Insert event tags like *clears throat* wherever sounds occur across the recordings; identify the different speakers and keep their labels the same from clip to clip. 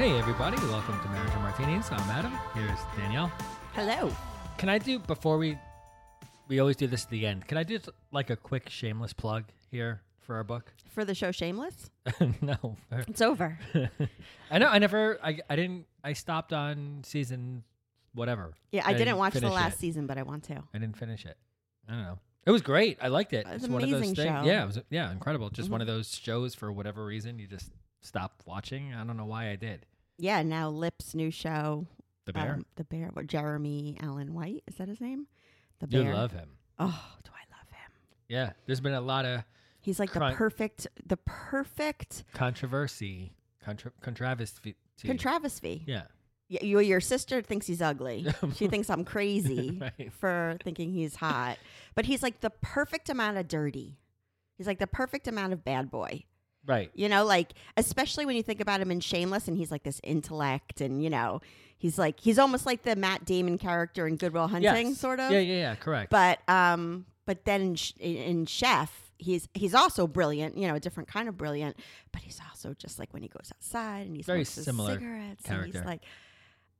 Speaker 1: Hey everybody, welcome to Marriage and Martinis. I'm Adam. Here's Danielle.
Speaker 2: Hello.
Speaker 1: Can I do before we we always do this at the end? Can I do like a quick shameless plug here for our book? *laughs*
Speaker 2: For the show Shameless?
Speaker 1: no.
Speaker 2: It's over. *laughs*
Speaker 1: I know I never I I didn't I stopped on season whatever.
Speaker 2: Yeah, I, didn't watch the
Speaker 1: finish
Speaker 2: last
Speaker 1: it.
Speaker 2: season, but I want to.
Speaker 1: I didn't finish it. I don't know. It was great. I liked it.
Speaker 2: It was
Speaker 1: it's one of those
Speaker 2: amazing
Speaker 1: things.
Speaker 2: show. Mm-hmm.
Speaker 1: Yeah, it was yeah, incredible. Just one of those shows for whatever reason you just stop watching. I don't know why I did.
Speaker 2: Yeah, now Lip's new show.
Speaker 1: The bear.
Speaker 2: Um, the Bear. What, Jeremy Allen White. Is that his name? The Bear.
Speaker 1: you love him.
Speaker 2: Oh, do I love him?
Speaker 1: Yeah. There's been a lot of
Speaker 2: He's like the perfect, the perfect
Speaker 1: controversy, contra- controversy.
Speaker 2: contravesty.
Speaker 1: Yeah.
Speaker 2: You, your sister thinks he's ugly. *laughs* she thinks I'm crazy *laughs*
Speaker 1: Right.
Speaker 2: for thinking he's hot. But he's like the perfect amount of dirty. He's like the perfect amount of bad boy.
Speaker 1: Right.
Speaker 2: You know, like especially when you think about him in Shameless, and he's like this intellect, and you know, he's like he's almost like the Matt Damon character in Good Will Hunting,
Speaker 1: Yes.
Speaker 2: sort of.
Speaker 1: Yeah, yeah, yeah. Correct.
Speaker 2: But um, but then in, Sh- in Chef, he's he's also brilliant. You know, a different kind of brilliant. But he's also just like when he goes outside and he
Speaker 1: Very similar
Speaker 2: cigarettes, and he's like,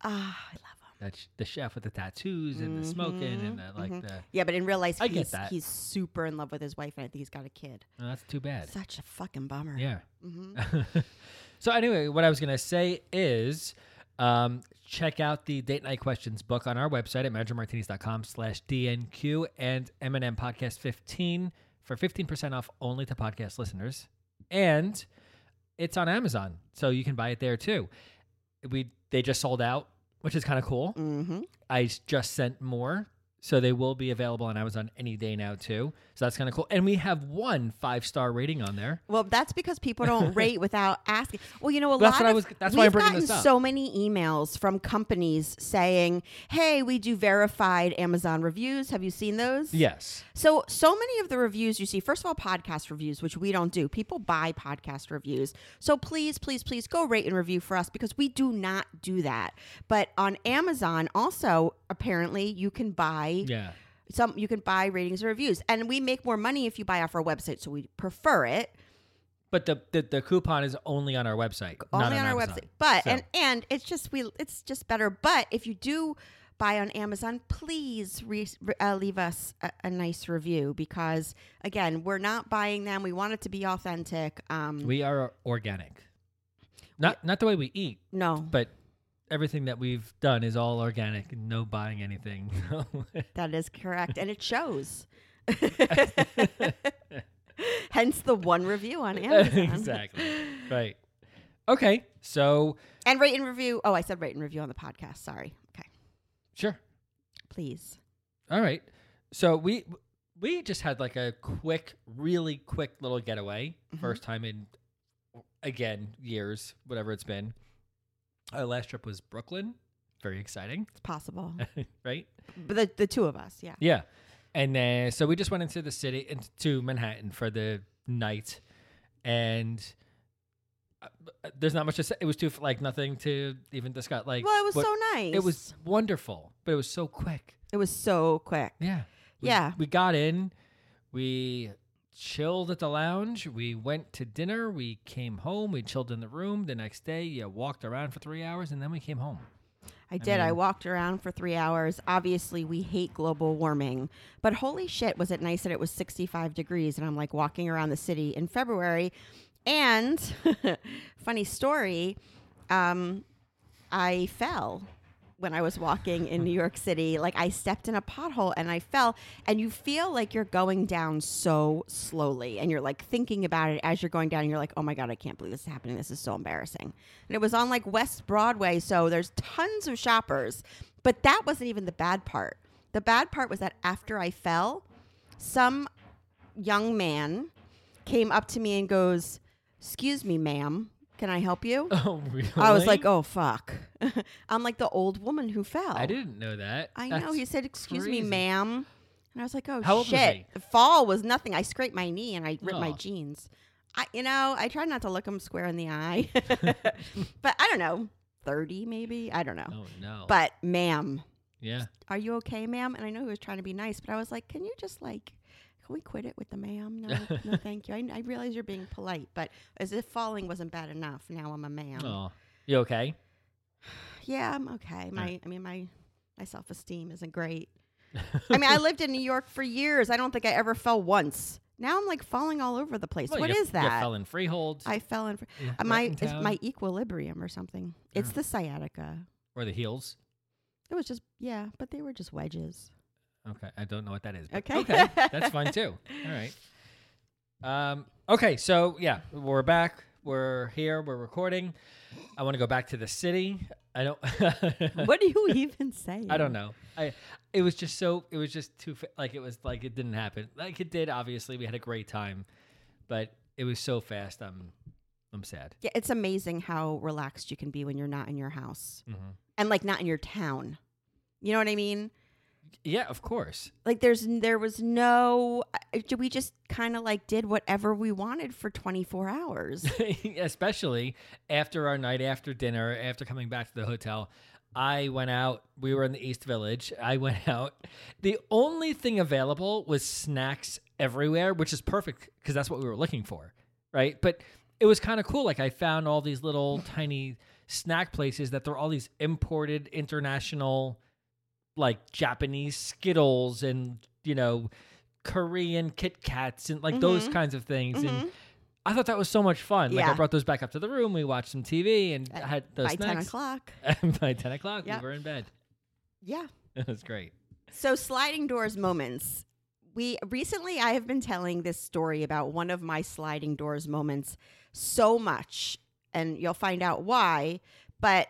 Speaker 2: ah, I love
Speaker 1: That's the chef with the tattoos and the smoking and the, like
Speaker 2: mhm.
Speaker 1: the.
Speaker 2: Yeah, but in real life,
Speaker 1: I get
Speaker 2: he's
Speaker 1: that.
Speaker 2: he's super in love with his wife, and I think he's got a kid.
Speaker 1: Oh, that's too bad.
Speaker 2: Such a fucking bummer.
Speaker 1: Yeah.
Speaker 2: hmm *laughs*
Speaker 1: so anyway, what I was gonna say is, um, check out the date night questions book on our website at marriageandmartinis.com slash DNQ and M&M podcast 15 for 15% off only to podcast listeners. And it's on Amazon, so you can buy it there too. We they just sold out, which is kind of cool.
Speaker 2: hmm
Speaker 1: I just sent more, so they will be available on Amazon any day now too. So that's kind of cool. And we have one five star rating on there.
Speaker 2: Well, that's because people don't *laughs* rate without asking. Well, you know, a
Speaker 1: That's
Speaker 2: lot
Speaker 1: what I
Speaker 2: of
Speaker 1: was- that's why I'm
Speaker 2: we've
Speaker 1: bringing
Speaker 2: gotten
Speaker 1: this up.
Speaker 2: so many emails from companies saying, "Hey, we do verified Amazon reviews. Have you seen those?"
Speaker 1: Yes.
Speaker 2: So, so many of the reviews you see, first of all, podcast reviews, which we don't do. People buy podcast reviews. So please, please, please go rate and review for us because we do not do that. But on Amazon, also, apparently, you can buy
Speaker 1: Yeah.
Speaker 2: some you can buy ratings and reviews. And we make more money if you buy off our website so we prefer it.
Speaker 1: But the, the the coupon is only on our website,
Speaker 2: only
Speaker 1: not
Speaker 2: on, our
Speaker 1: Amazon.
Speaker 2: website. But
Speaker 1: So-
Speaker 2: and and it's just we it's just better. But if you do buy on amazon please re, uh, leave us a, a nice review because again we're not buying them. We want it to be authentic. Um
Speaker 1: we are organic. Not not the way we eat,
Speaker 2: no.
Speaker 1: but everything that we've done is all organic. No buying anything. *laughs*
Speaker 2: that is correct and it shows *laughs* hence the one review on amazon
Speaker 1: exactly. Right. Okay. So
Speaker 2: and rate and review oh i said rate and review on the podcast sorry okay
Speaker 1: sure.
Speaker 2: please
Speaker 1: All right. So we we just had like a quick, really quick little getaway.
Speaker 2: Mm-hmm.
Speaker 1: First time in again years, whatever it's been. Our last trip was Brooklyn. Very exciting,
Speaker 2: it's possible *laughs*
Speaker 1: right?
Speaker 2: But the, the two of us, yeah.
Speaker 1: Yeah. And then so we just went into the city into Manhattan for the night, and uh, there's not much to say. It was too like nothing to even discuss. Like,
Speaker 2: Well, it was so nice.
Speaker 1: It was wonderful, but it was so quick.
Speaker 2: It was so quick.
Speaker 1: Yeah. We-
Speaker 2: Yeah.
Speaker 1: We got in, we chilled at the lounge, we went to dinner, we came home, we chilled in the room. The next day, you walked around for three hours, and then we came home.
Speaker 2: I did. I,
Speaker 1: mean-
Speaker 2: walked around for three hours. Obviously, we hate global warming, but holy shit, was it nice that it was 65 degrees and I'm like walking around the city in February. And *laughs* funny story, um, I fell when I was walking in hmm. New York City. Like I stepped in a pothole and I fell, and you feel like you're going down so slowly, and you're like thinking about it as you're going down. And you're like, oh my god, I can't believe this is happening. This is so embarrassing. And it was on like West Broadway, so there's tons of shoppers. But that wasn't even the bad part. The bad part was that after I fell, some young man came up to me and goes, "Excuse me, ma'am." Can I help you? *laughs*
Speaker 1: Oh, really?
Speaker 2: I was like, oh fuck. *laughs* I'm like the old woman who fell.
Speaker 1: I didn't know that.
Speaker 2: I know.
Speaker 1: That's
Speaker 2: He said, "Excuse me,
Speaker 1: crazy.
Speaker 2: ma'am," and I was like, "Oh
Speaker 1: How old was
Speaker 2: shit!"
Speaker 1: he?
Speaker 2: The fall was nothing. I scraped my knee and I ripped my
Speaker 1: Aw.
Speaker 2: jeans. I, you know, I try not to look him square in the eye, *laughs* but I don't know, thirty maybe. I don't know.
Speaker 1: Oh no.
Speaker 2: But ma'am,
Speaker 1: yeah.
Speaker 2: are you okay, ma'am? And I know he was trying to be nice, but I was like, can you just like, can we quit it with the ma'am? No, no, *laughs* thank you. I, I realize you're being polite, but as if falling wasn't bad enough, now I'm a ma'am.
Speaker 1: Oh, you okay? *sighs*
Speaker 2: Yeah, I'm okay. My, I mean, my my self esteem isn't great. *laughs* I mean, I lived in New York for years. I don't think I ever fell once. Now I'm like falling all over the place.
Speaker 1: Well,
Speaker 2: what is that?
Speaker 1: fell in Freehold
Speaker 2: I fell in. fr-
Speaker 1: Yeah,
Speaker 2: uh, my it's my equilibrium or something. It's
Speaker 1: Oh.
Speaker 2: the sciatica.
Speaker 1: or the heels.
Speaker 2: It was just yeah, but they were just wedges.
Speaker 1: Okay, I don't know what that is.
Speaker 2: Okay.
Speaker 1: okay, that's fine too. *laughs* All right. Um. Okay, so yeah, we're back. We're here. We're recording. I want to go back to the city. I don't. *laughs*
Speaker 2: what do you even say?
Speaker 1: I don't know. I. It was just so. It was just too. Like it was like it didn't happen. Like it did. Obviously, we had a great time, but it was so fast. I'm. I'm sad.
Speaker 2: Yeah, it's amazing how relaxed you can be when you're not in your house
Speaker 1: Mhm.
Speaker 2: and like not in your town. You know what I mean?
Speaker 1: Yeah, of course.
Speaker 2: Like there's there was no uh, we just kind of like did whatever we wanted for 24 hours. *laughs*
Speaker 1: especially after our night after dinner, after coming back to the hotel. I went out. We were in the East Village. I went *laughs* out. The only thing available was snacks everywhere, which is perfect because that's what we were looking for, right? But it was kind of cool. Like I found all these little tiny snack places that they're all these imported international, like Japanese Skittles and you know Korean Kit Kats and like those mm-hmm. kinds of things. And mm-hmm. I thought that was so much fun. Like I brought those back up to the room. We watched some TV and had those
Speaker 2: By 10
Speaker 1: snacks.
Speaker 2: o'clock. *laughs*
Speaker 1: By ten o'clock,
Speaker 2: Yep.
Speaker 1: we were in bed.
Speaker 2: Yeah. *laughs*
Speaker 1: It was great.
Speaker 2: So sliding doors moments. We recently I have been telling this story about one of my sliding doors moments so much and you'll find out why, but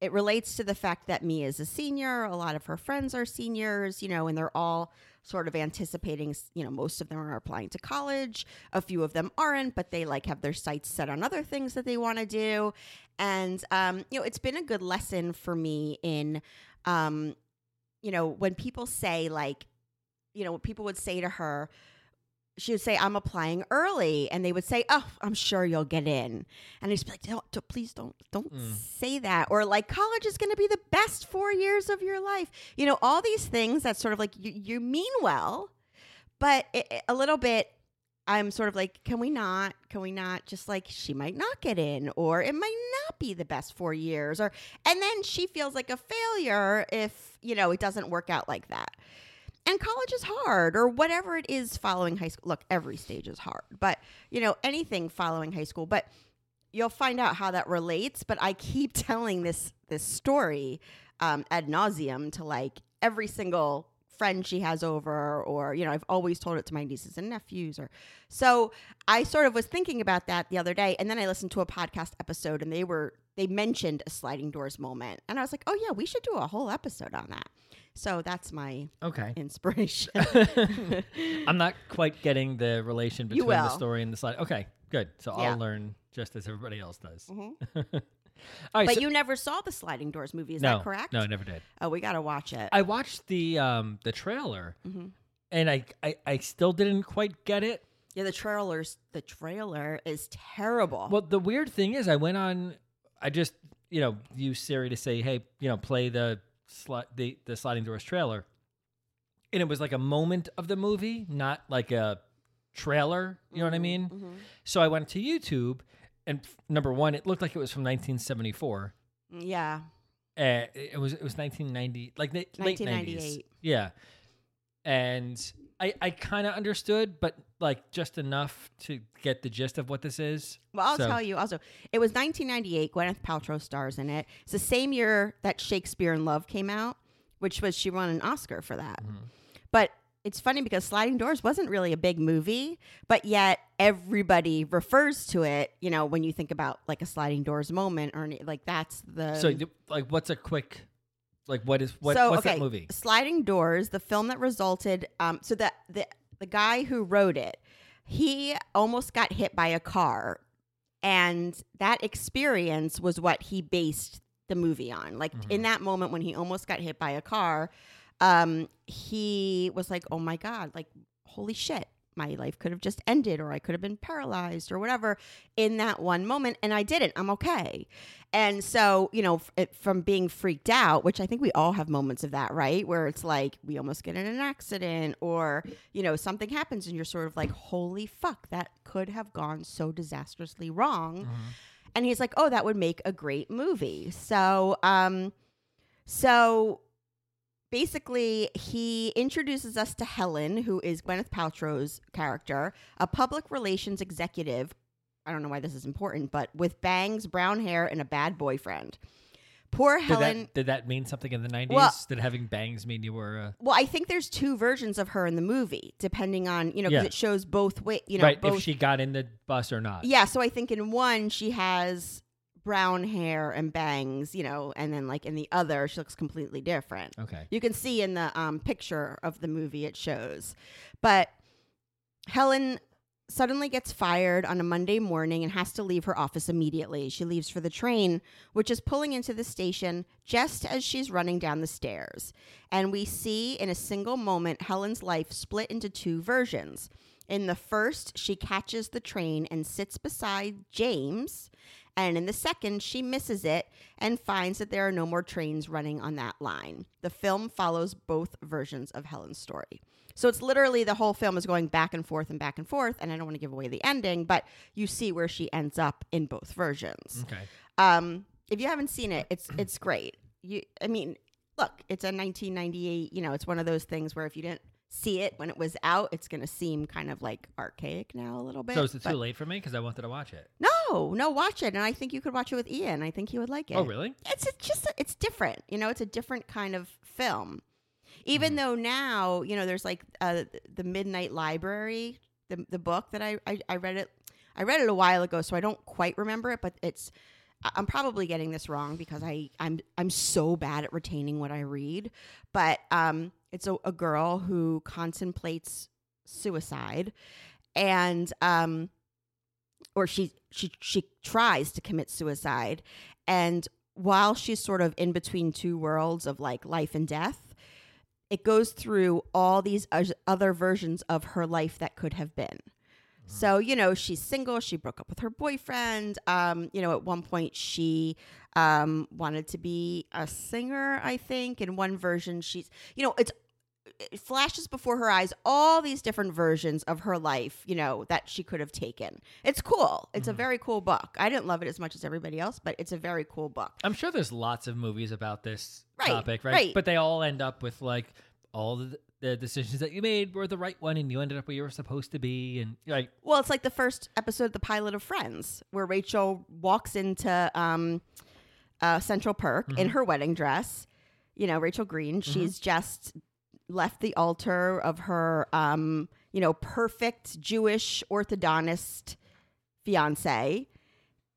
Speaker 2: it relates to the fact that me is a senior, a lot of her friends are seniors, you know, and they're all sort of anticipating, you know, most of them are applying to college, a few of them aren't, but they like have their sights set on other things that they want to do. And um, you know, it's been a good lesson for me in um you know, when people say like, you know, people would say to her, she would say, "I'm applying early," and they would say, "Oh, I'm sure you'll get in." And I'd just be like, don't, don't- please don't, don't hmm. say that." Or like, college is going to be the best four years of your life. You know, all these things that sort of like you, you mean well, but it, it- a little bit. I'm sort of like, can we not? Can we not? Just like she might not get in, or it might not be the best four years, or and then she feels like a failure if you know it doesn't work out like that and college is hard or whatever it is following high school look every stage is hard but you know anything following high school but you'll find out how that relates but i keep *laughs* telling this this story um, ad nauseum to like every single friend she has over or you know i've always told it to my nieces and nephews or so i sort of was thinking about that the other day and then i listened to a podcast episode and they were they mentioned a sliding doors moment and i was like oh yeah we should do a whole episode on that so that's my
Speaker 1: Okay.
Speaker 2: inspiration. *laughs* *laughs*
Speaker 1: I'm not quite getting the relation between the story and the slide. Okay, good. So
Speaker 2: Yeah.
Speaker 1: I'll learn just as everybody else does. *laughs* All right.
Speaker 2: but
Speaker 1: so-
Speaker 2: you never saw the Sliding Doors movie, is
Speaker 1: no,
Speaker 2: that correct?
Speaker 1: No, I never did.
Speaker 2: Oh, we got to watch it.
Speaker 1: I watched the um the trailer,
Speaker 2: Mm-hmm.
Speaker 1: and I, I I still didn't quite get it.
Speaker 2: yeah, the trailers. The trailer is terrible.
Speaker 1: Well, the weird thing is, I went on. I just you know used Siri to say, hey, you know, play the sli- the the sliding doors trailer, and it was like a moment of the movie, not like a trailer. You know what I mean? So I went to YouTube, and f- number one, it looked like it was from 1974.
Speaker 2: yeah,
Speaker 1: Uh, it was it was 1990, like late 90s. Yeah, and I, I kind of understood, but like just enough to get the gist of what this is.
Speaker 2: Well, I'll
Speaker 1: So-
Speaker 2: tell you also. It was 1998. Gwyneth Paltrow stars in it. It's the same year that Shakespeare in Love came out, which was she won an Oscar for that.
Speaker 1: Mm-hmm.
Speaker 2: But it's funny because Sliding Doors wasn't really a big movie, but yet everybody refers to it. You know, when you think about like a Sliding Doors moment, or any, like that's the
Speaker 1: So, like, what's a quick, like, what is what?
Speaker 2: so
Speaker 1: what's
Speaker 2: okay,
Speaker 1: that movie?
Speaker 2: Sliding Doors, the film that resulted. Um, so that the the guy who wrote it, he almost got hit by a car, and that experience was what he based the movie on. Like
Speaker 1: Mm-hmm.
Speaker 2: in that moment when he almost got hit by a car, um, he was like, "Oh my god! Like holy shit." My life could have just ended, or I could have been paralyzed, or whatever, in that one moment, and I didn't. I'm okay. And so, you know, f- from being freaked out, which I think we all have moments of that, right? Where it's like we almost get in an accident or, you know, something happens and you're sort of like, holy fuck, that could have gone so disastrously wrong. And he's like, oh, that would make a great movie. So, um, so basically he introduces us to Helen, who is Gwyneth Paltrow's character, a public relations executive. I don't know why this is important, but with bangs, brown hair, and a bad boyfriend. Poor
Speaker 1: Did
Speaker 2: Helen.
Speaker 1: that, did that mean something in the 90s?
Speaker 2: Well-
Speaker 1: did having bangs mean you were. Uh,
Speaker 2: well, I think there's two versions of her in the movie, depending on you know because
Speaker 1: Yeah.
Speaker 2: it shows both way. You know,
Speaker 1: right,
Speaker 2: both.
Speaker 1: if she got in the bus or not.
Speaker 2: yeah, so I think in one she has brown hair and bangs, you know, and then like in the other she looks completely different.
Speaker 1: Okay.
Speaker 2: You can see in the um, picture of the movie it shows. But Helen suddenly gets fired on a Monday morning and has to leave her office immediately. She leaves for the train, which is pulling into the station just as she's running down the stairs. And we see in a single moment Helen's life split into two versions. In the first, she catches the train and sits beside James. And in the second, she misses it and finds that there are no more trains running on that line. The film follows both versions of Helen's story. So it's literally the whole film is going back and forth and back and forth. And I don't want to give away the ending, but you see where she ends up in both versions.
Speaker 1: Okay.
Speaker 2: Um, if you haven't seen it, it's it's great. You, I mean, look, it's a 1998. You know, it's one of those things where if you didn't see it when it was out, it's going to seem kind of like archaic now a little bit.
Speaker 1: So is it too late for me? Because I wanted to watch it.
Speaker 2: No, no, watch it, and I think you could watch it with Ian. I think he would like it.
Speaker 1: Oh, really?
Speaker 2: It's it's just it's different. You know, it's a different kind of film. Even
Speaker 1: Mm-hmm.
Speaker 2: though now, you know, there's like uh, the Midnight Library, the the book that I, I I read it. I read it a while ago, so I don't quite remember it. But it's I'm probably getting this wrong because I I'm I'm so bad at retaining what I read. But um, it's a, a girl who contemplates suicide, and um, or she she she tries to commit suicide. And while she's sort of in between two worlds of like life and death it goes through all these other versions of her life that could have been. So you know she's single she broke up with her boyfriend um you know at one point she um wanted to be a singer i think. In one version she's you know it's it flashes before her eyes all these different versions of her life, you know, that she could have taken. It's cool. It's a very cool book. I didn't love it as much as everybody else, but it's a very cool book.
Speaker 1: I'm sure there's lots of movies about this
Speaker 2: Right,
Speaker 1: topic, right?
Speaker 2: right.
Speaker 1: But they all end up with like all the, the decisions that you made were the right one, and you ended up where you were supposed to be, and like
Speaker 2: Well, it's like the first episode of the pilot of Friends, where Rachel walks into um, uh, Central Perk in her wedding dress. You know, Rachel Green. She's just left the altar of her, um, you know, perfect Jewish orthodontist fiance.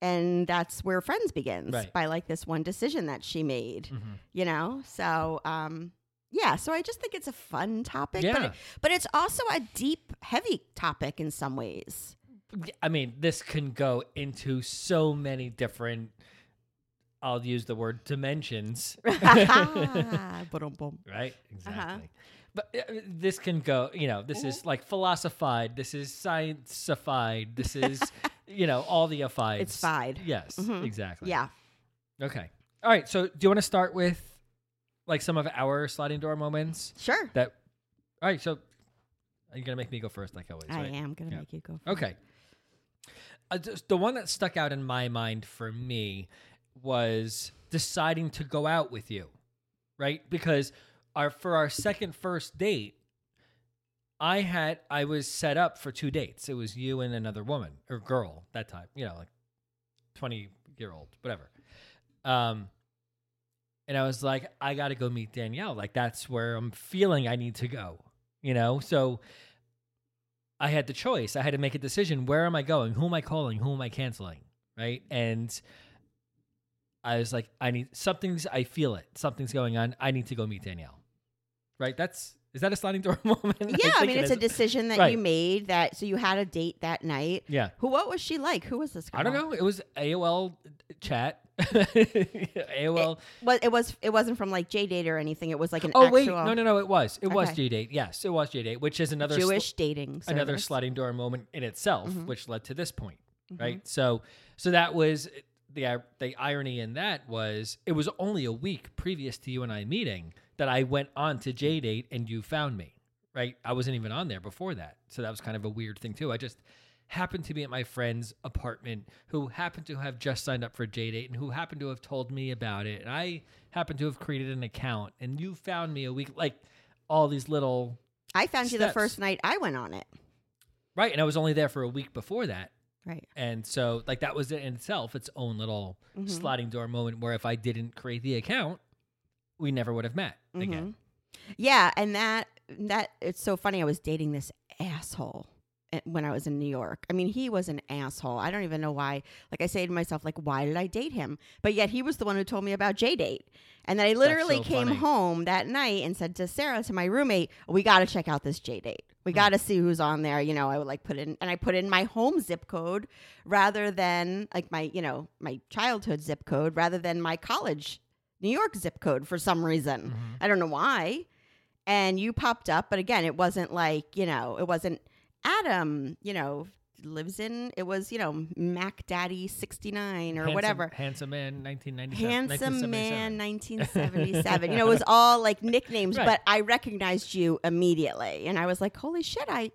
Speaker 2: And that's where Friends begins
Speaker 1: Right.
Speaker 2: by like this one decision that she made, you know? So, um, yeah, so I just think it's a fun topic, but, it, but it's also a deep, heavy topic in some ways.
Speaker 1: I mean, this can go into so many different. I'll use the word dimensions, *laughs* *laughs* right? Exactly.
Speaker 2: Uh-huh.
Speaker 1: But uh, this can go, you know, this is like philosophied, this is scienceified, this is, *laughs* you know, all the ified.
Speaker 2: It's fied.
Speaker 1: Yes, exactly.
Speaker 2: Yeah.
Speaker 1: Okay. All right. So, do you want to start with like some of our sliding door moments
Speaker 2: Sure.
Speaker 1: that? All right. So, are you gonna make me go first, like always?
Speaker 2: I
Speaker 1: right?
Speaker 2: am going to
Speaker 1: Yeah.
Speaker 2: make you go.
Speaker 1: Okay. Uh, just the one that stuck out in my mind for me was deciding to go out with you, right? Because our for our second first date, I had I was set up for two dates. It was you and another woman or girl that time. You know, like twenty year old, whatever. Um, and I was like, I got to go meet Danielle. Like that's where I'm feeling I need to go. You know, so I had the choice. I had to make a decision. Where am I going? Who am I calling? Who am I canceling? Right. And I was like, I need something's, I feel it. Something's going on. I need to go meet Danielle. Right. That's, is that a sliding door *laughs* moment?
Speaker 2: Yeah, I
Speaker 1: think
Speaker 2: mean,
Speaker 1: it
Speaker 2: it's a decision that
Speaker 1: Right.
Speaker 2: you made. That so you had a date that night.
Speaker 1: Yeah.
Speaker 2: Who? What was she like? Who was this girl?
Speaker 1: I don't know. It was AOL chat. *laughs* AOL.
Speaker 2: Well, it was. It wasn't from like JDate or anything. It was like an
Speaker 1: oh
Speaker 2: actual
Speaker 1: wait, no, no, no. It was. It was JDate. Yes, it was JDate, which is another sl-
Speaker 2: Jewish dating.
Speaker 1: another sliding door moment in itself,
Speaker 2: Mm-hmm.
Speaker 1: which led to this point, right? So, so that was the the irony in that was it was only a week previous to you and I meeting that I went on to JDate and you found me, right? I wasn't even on there before that, so that was kind of a weird thing too. I just happened to be at my friend's apartment who happened to have just signed up for JDate and who happened to have told me about it, and I happened to have created an account, and you found me a week like all these little
Speaker 2: I found you the first night I went on it.
Speaker 1: right, and I was only there for a week before that.
Speaker 2: Right.
Speaker 1: And so, like, that was in itself its own little
Speaker 2: Mm-hmm.
Speaker 1: sliding door moment where if I didn't create the account, we never would have met again.
Speaker 2: Yeah, and that that it's so funny. I was dating this asshole when I was in New York. I mean, he was an asshole. I don't even know why. Like I say to myself, like, why did I date him? But yet he was the one who told me about JDate. And then I literally
Speaker 1: so
Speaker 2: came
Speaker 1: funny.
Speaker 2: home that night and said to Sarah, to my roommate, we got to check out this JDate. We hmm. got to see who's on there. You know, I would like put in, and I put in my home zip code rather than like my, you know, my childhood zip code rather than my college New York zip code for some reason. Mm-hmm. I don't know why. And you popped up, but again, it wasn't like, you know, it wasn't Adam, you know, lives in, it was, you know, Mac Daddy 69 or
Speaker 1: Handsome-
Speaker 2: whatever.
Speaker 1: Handsome man, 1997.
Speaker 2: Handsome man
Speaker 1: 1977.
Speaker 2: 1977. *laughs* you know, it was all like nicknames,
Speaker 1: Right.
Speaker 2: but I recognized you immediately. And I was like, holy shit, I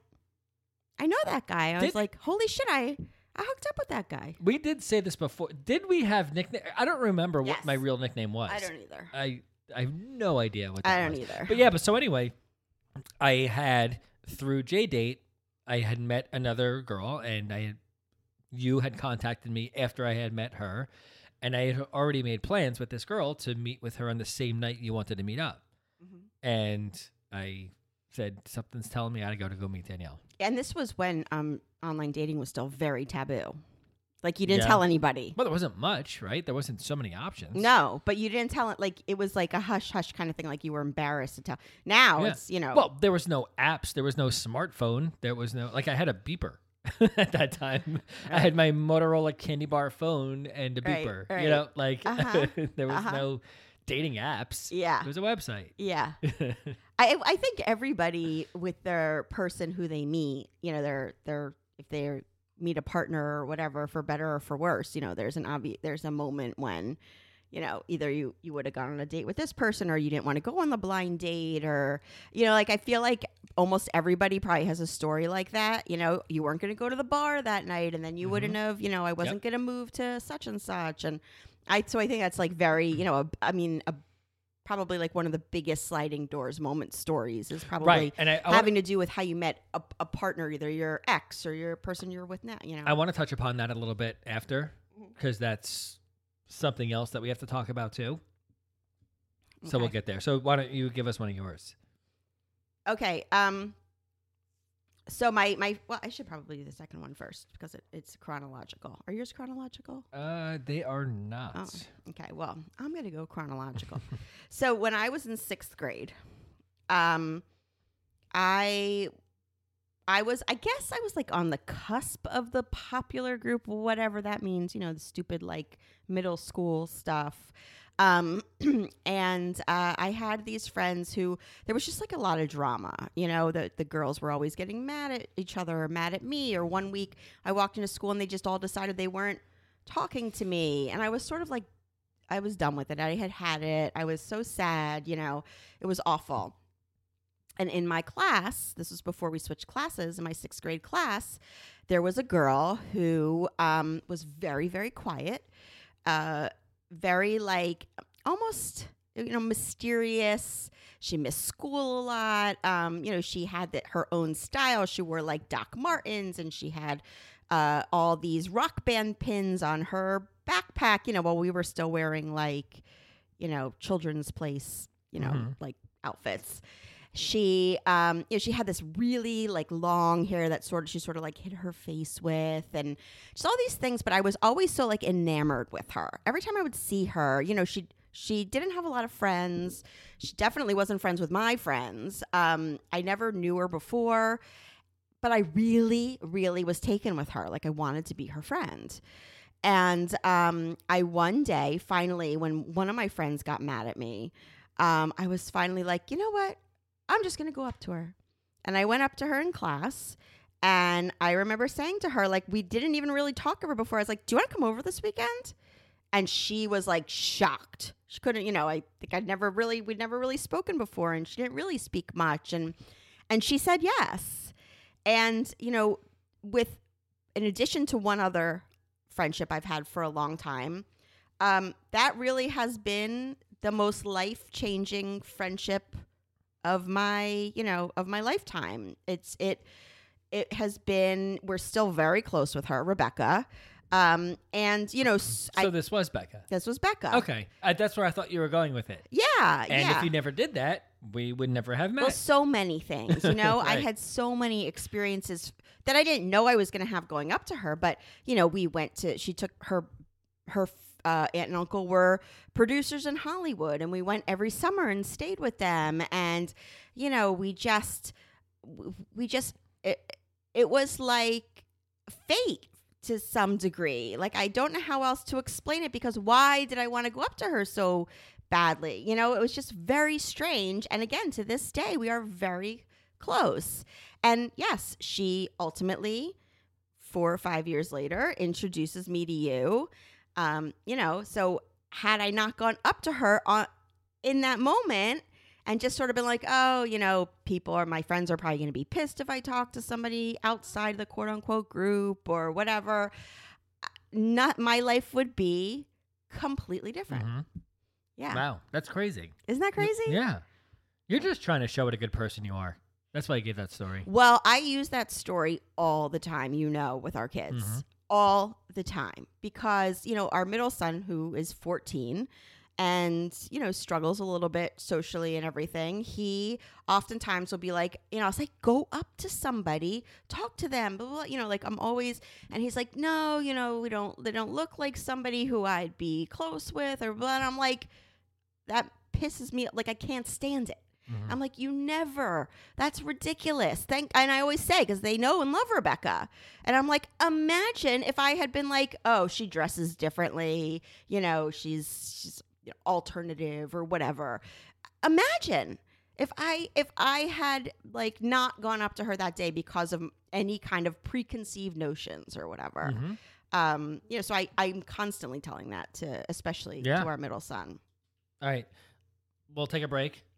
Speaker 2: I know that guy. I was like, holy shit, I I hooked up with that guy.
Speaker 1: We did say this before. Did we have nickname? I don't remember what my real nickname was.
Speaker 2: I don't either.
Speaker 1: I I have no idea what
Speaker 2: I don't
Speaker 1: was.
Speaker 2: either.
Speaker 1: But yeah, but so anyway, I had through JDate, I had met another girl, and I had you had contacted me after I had met her, and I had already made plans with this girl to meet with her on the same night you wanted to meet up,
Speaker 2: Mm-hmm.
Speaker 1: and I said something's telling me I gotta go to go meet Danielle.
Speaker 2: And this was when um online dating was still very taboo. Like you didn't
Speaker 1: Yeah.
Speaker 2: tell anybody.
Speaker 1: Well, there wasn't much, right? There wasn't so many options.
Speaker 2: No, but you didn't tell it like it was like a hush hush kind of thing, like you were embarrassed to tell. Now
Speaker 1: Yeah.
Speaker 2: it's you know
Speaker 1: Well, there was no apps. There was no smartphone. There was no like I had a beeper *laughs* at that time. I had my Motorola candy bar phone and a beeper.
Speaker 2: right.
Speaker 1: You know, like
Speaker 2: Uh-huh, *laughs*
Speaker 1: there was
Speaker 2: uh-huh.
Speaker 1: no dating apps.
Speaker 2: Yeah.
Speaker 1: it was a website.
Speaker 2: yeah. *laughs* I I think everybody with their person who they meet, you know, they're they're if they meet a partner or whatever, for better or for worse, you know, there's an obvious there's a moment when, you know, either you you would have gone on a date with this person or you didn't want to go on the blind date or you know, like I feel like almost everybody probably has a story like that. You know, you weren't going to go to the bar that night and then you mm-hmm. wouldn't have, you know, I wasn't going to move to such and such and I so I think that's like very, you know, a, I mean, a probably like one of the biggest sliding doors moment stories is probably
Speaker 1: Right, and I- I wanna-
Speaker 2: having to do with how you met a, a partner, either your ex or your person you're with now. You know,
Speaker 1: I want to touch upon that a little bit after
Speaker 2: Mm-hmm.
Speaker 1: because that's something else that we have to talk about too. So we'll get there. So why don't you give us one of yours?
Speaker 2: okay. Um, so my my well, I should probably do the second one first because it, it's chronological. Are yours chronological?
Speaker 1: Uh, they are not.
Speaker 2: Oh, okay. Well, I'm gonna go chronological. *laughs* so when I was in sixth grade, um, I, I was, I guess, I was like on the cusp of the popular group, whatever that means. You know, the stupid like middle school stuff. Um, *clears throat* and uh, I had these friends who there was just like a lot of drama. You know, the the girls were always getting mad at each other or mad at me. Or one week I walked into school and they just all decided they weren't talking to me, and I was sort of like I was done with it. I had had it. I was so sad, you know. It was awful. And in my class, this was before we switched classes, in my sixth grade class, there was a girl who um, was very, very quiet, uh, very like almost, you know, mysterious. she missed school a lot. Um, you know, she had that her own style. She wore like Doc Martens, and she had uh, all these rock band pins on her backpack. You know, while we were still wearing like, you know, children's place, you know, like outfits. She, um, you know, she had this really like long hair that sort of she sort of like hid her face with, and just all these things. But I was always so like enamored with her. Every time I would see her, you know, she she didn't have a lot of friends. She definitely wasn't friends with my friends. Um, I never knew her before, but I really, really was taken with her. Like I wanted to be her friend. And um, I one day finally, when one of my friends got mad at me, um, I was finally like, you know what? I'm just going to go up to her. And I went up to her in class. And I remember saying to her, like, we didn't even really talk to her before. I was like, do you want to come over this weekend? And she was like shocked. She couldn't, you know, I think I'd never really, we'd never really spoken before. And she didn't really speak much. And, and she said yes. And, you know, with, in addition to one other friendship I've had for a long time, um, that really has been the most life changing friendship of my you know of my lifetime. It's it it has been we're still very close with her rebecca. Um and you know
Speaker 1: So
Speaker 2: I,
Speaker 1: this was Becca.
Speaker 2: this was becca.
Speaker 1: Okay, I, that's where I thought you were going with it.
Speaker 2: yeah
Speaker 1: And
Speaker 2: yeah.
Speaker 1: if you never did that, we would never have met.
Speaker 2: well so many things you know? *laughs* I had so many experiences that i didn't know i was going to have going up to her but you know we went to she took her her uh, aunt and uncle were producers in hollywood and we went every summer and stayed with them. And you know we just we just it, it was like fate to some degree. Like i don't know how else to explain it because why did i want to go up to her so badly? You know it was just very strange. And again to this day we are very close. And yes she ultimately four or five years later introduces me to you um you know so had i not gone up to her on in that moment and just sort of been like, oh, you know, people or my friends are probably going to be pissed if I talk to somebody outside the quote unquote group or whatever. Not my life would be completely different.
Speaker 1: Mhm.
Speaker 2: Yeah.
Speaker 1: Wow, that's crazy.
Speaker 2: Isn't that crazy?
Speaker 1: Yeah, you're just trying to show what a good person you are. That's why I gave that story.
Speaker 2: Well, I use that story all the time, you know, with our kids.
Speaker 1: Mhm.
Speaker 2: All the time. Because, you know, our middle son, who is 14 and, you know, struggles a little bit socially and everything, he oftentimes will be like, you know, I'll say, go up to somebody, talk to them, blah, blah, blah. you know, like I'm always, and he's like, no, you know, we don't, they don't look like somebody who I'd be close with or. And I'm like, that pisses me like I can't stand it. I'm like, you never. That's ridiculous. Thank, and I always say because they know and love Rebecca, and I'm like, imagine if I had been like, oh, she dresses differently, you know, she's she's you know, alternative or whatever. Imagine if I if I had like not gone up to her that day because of any kind of preconceived notions or whatever.
Speaker 1: Mm-hmm.
Speaker 2: Um, you know, so I I'm constantly telling that to especially
Speaker 1: Yeah.
Speaker 2: to our middle son.
Speaker 1: All right, we'll take a break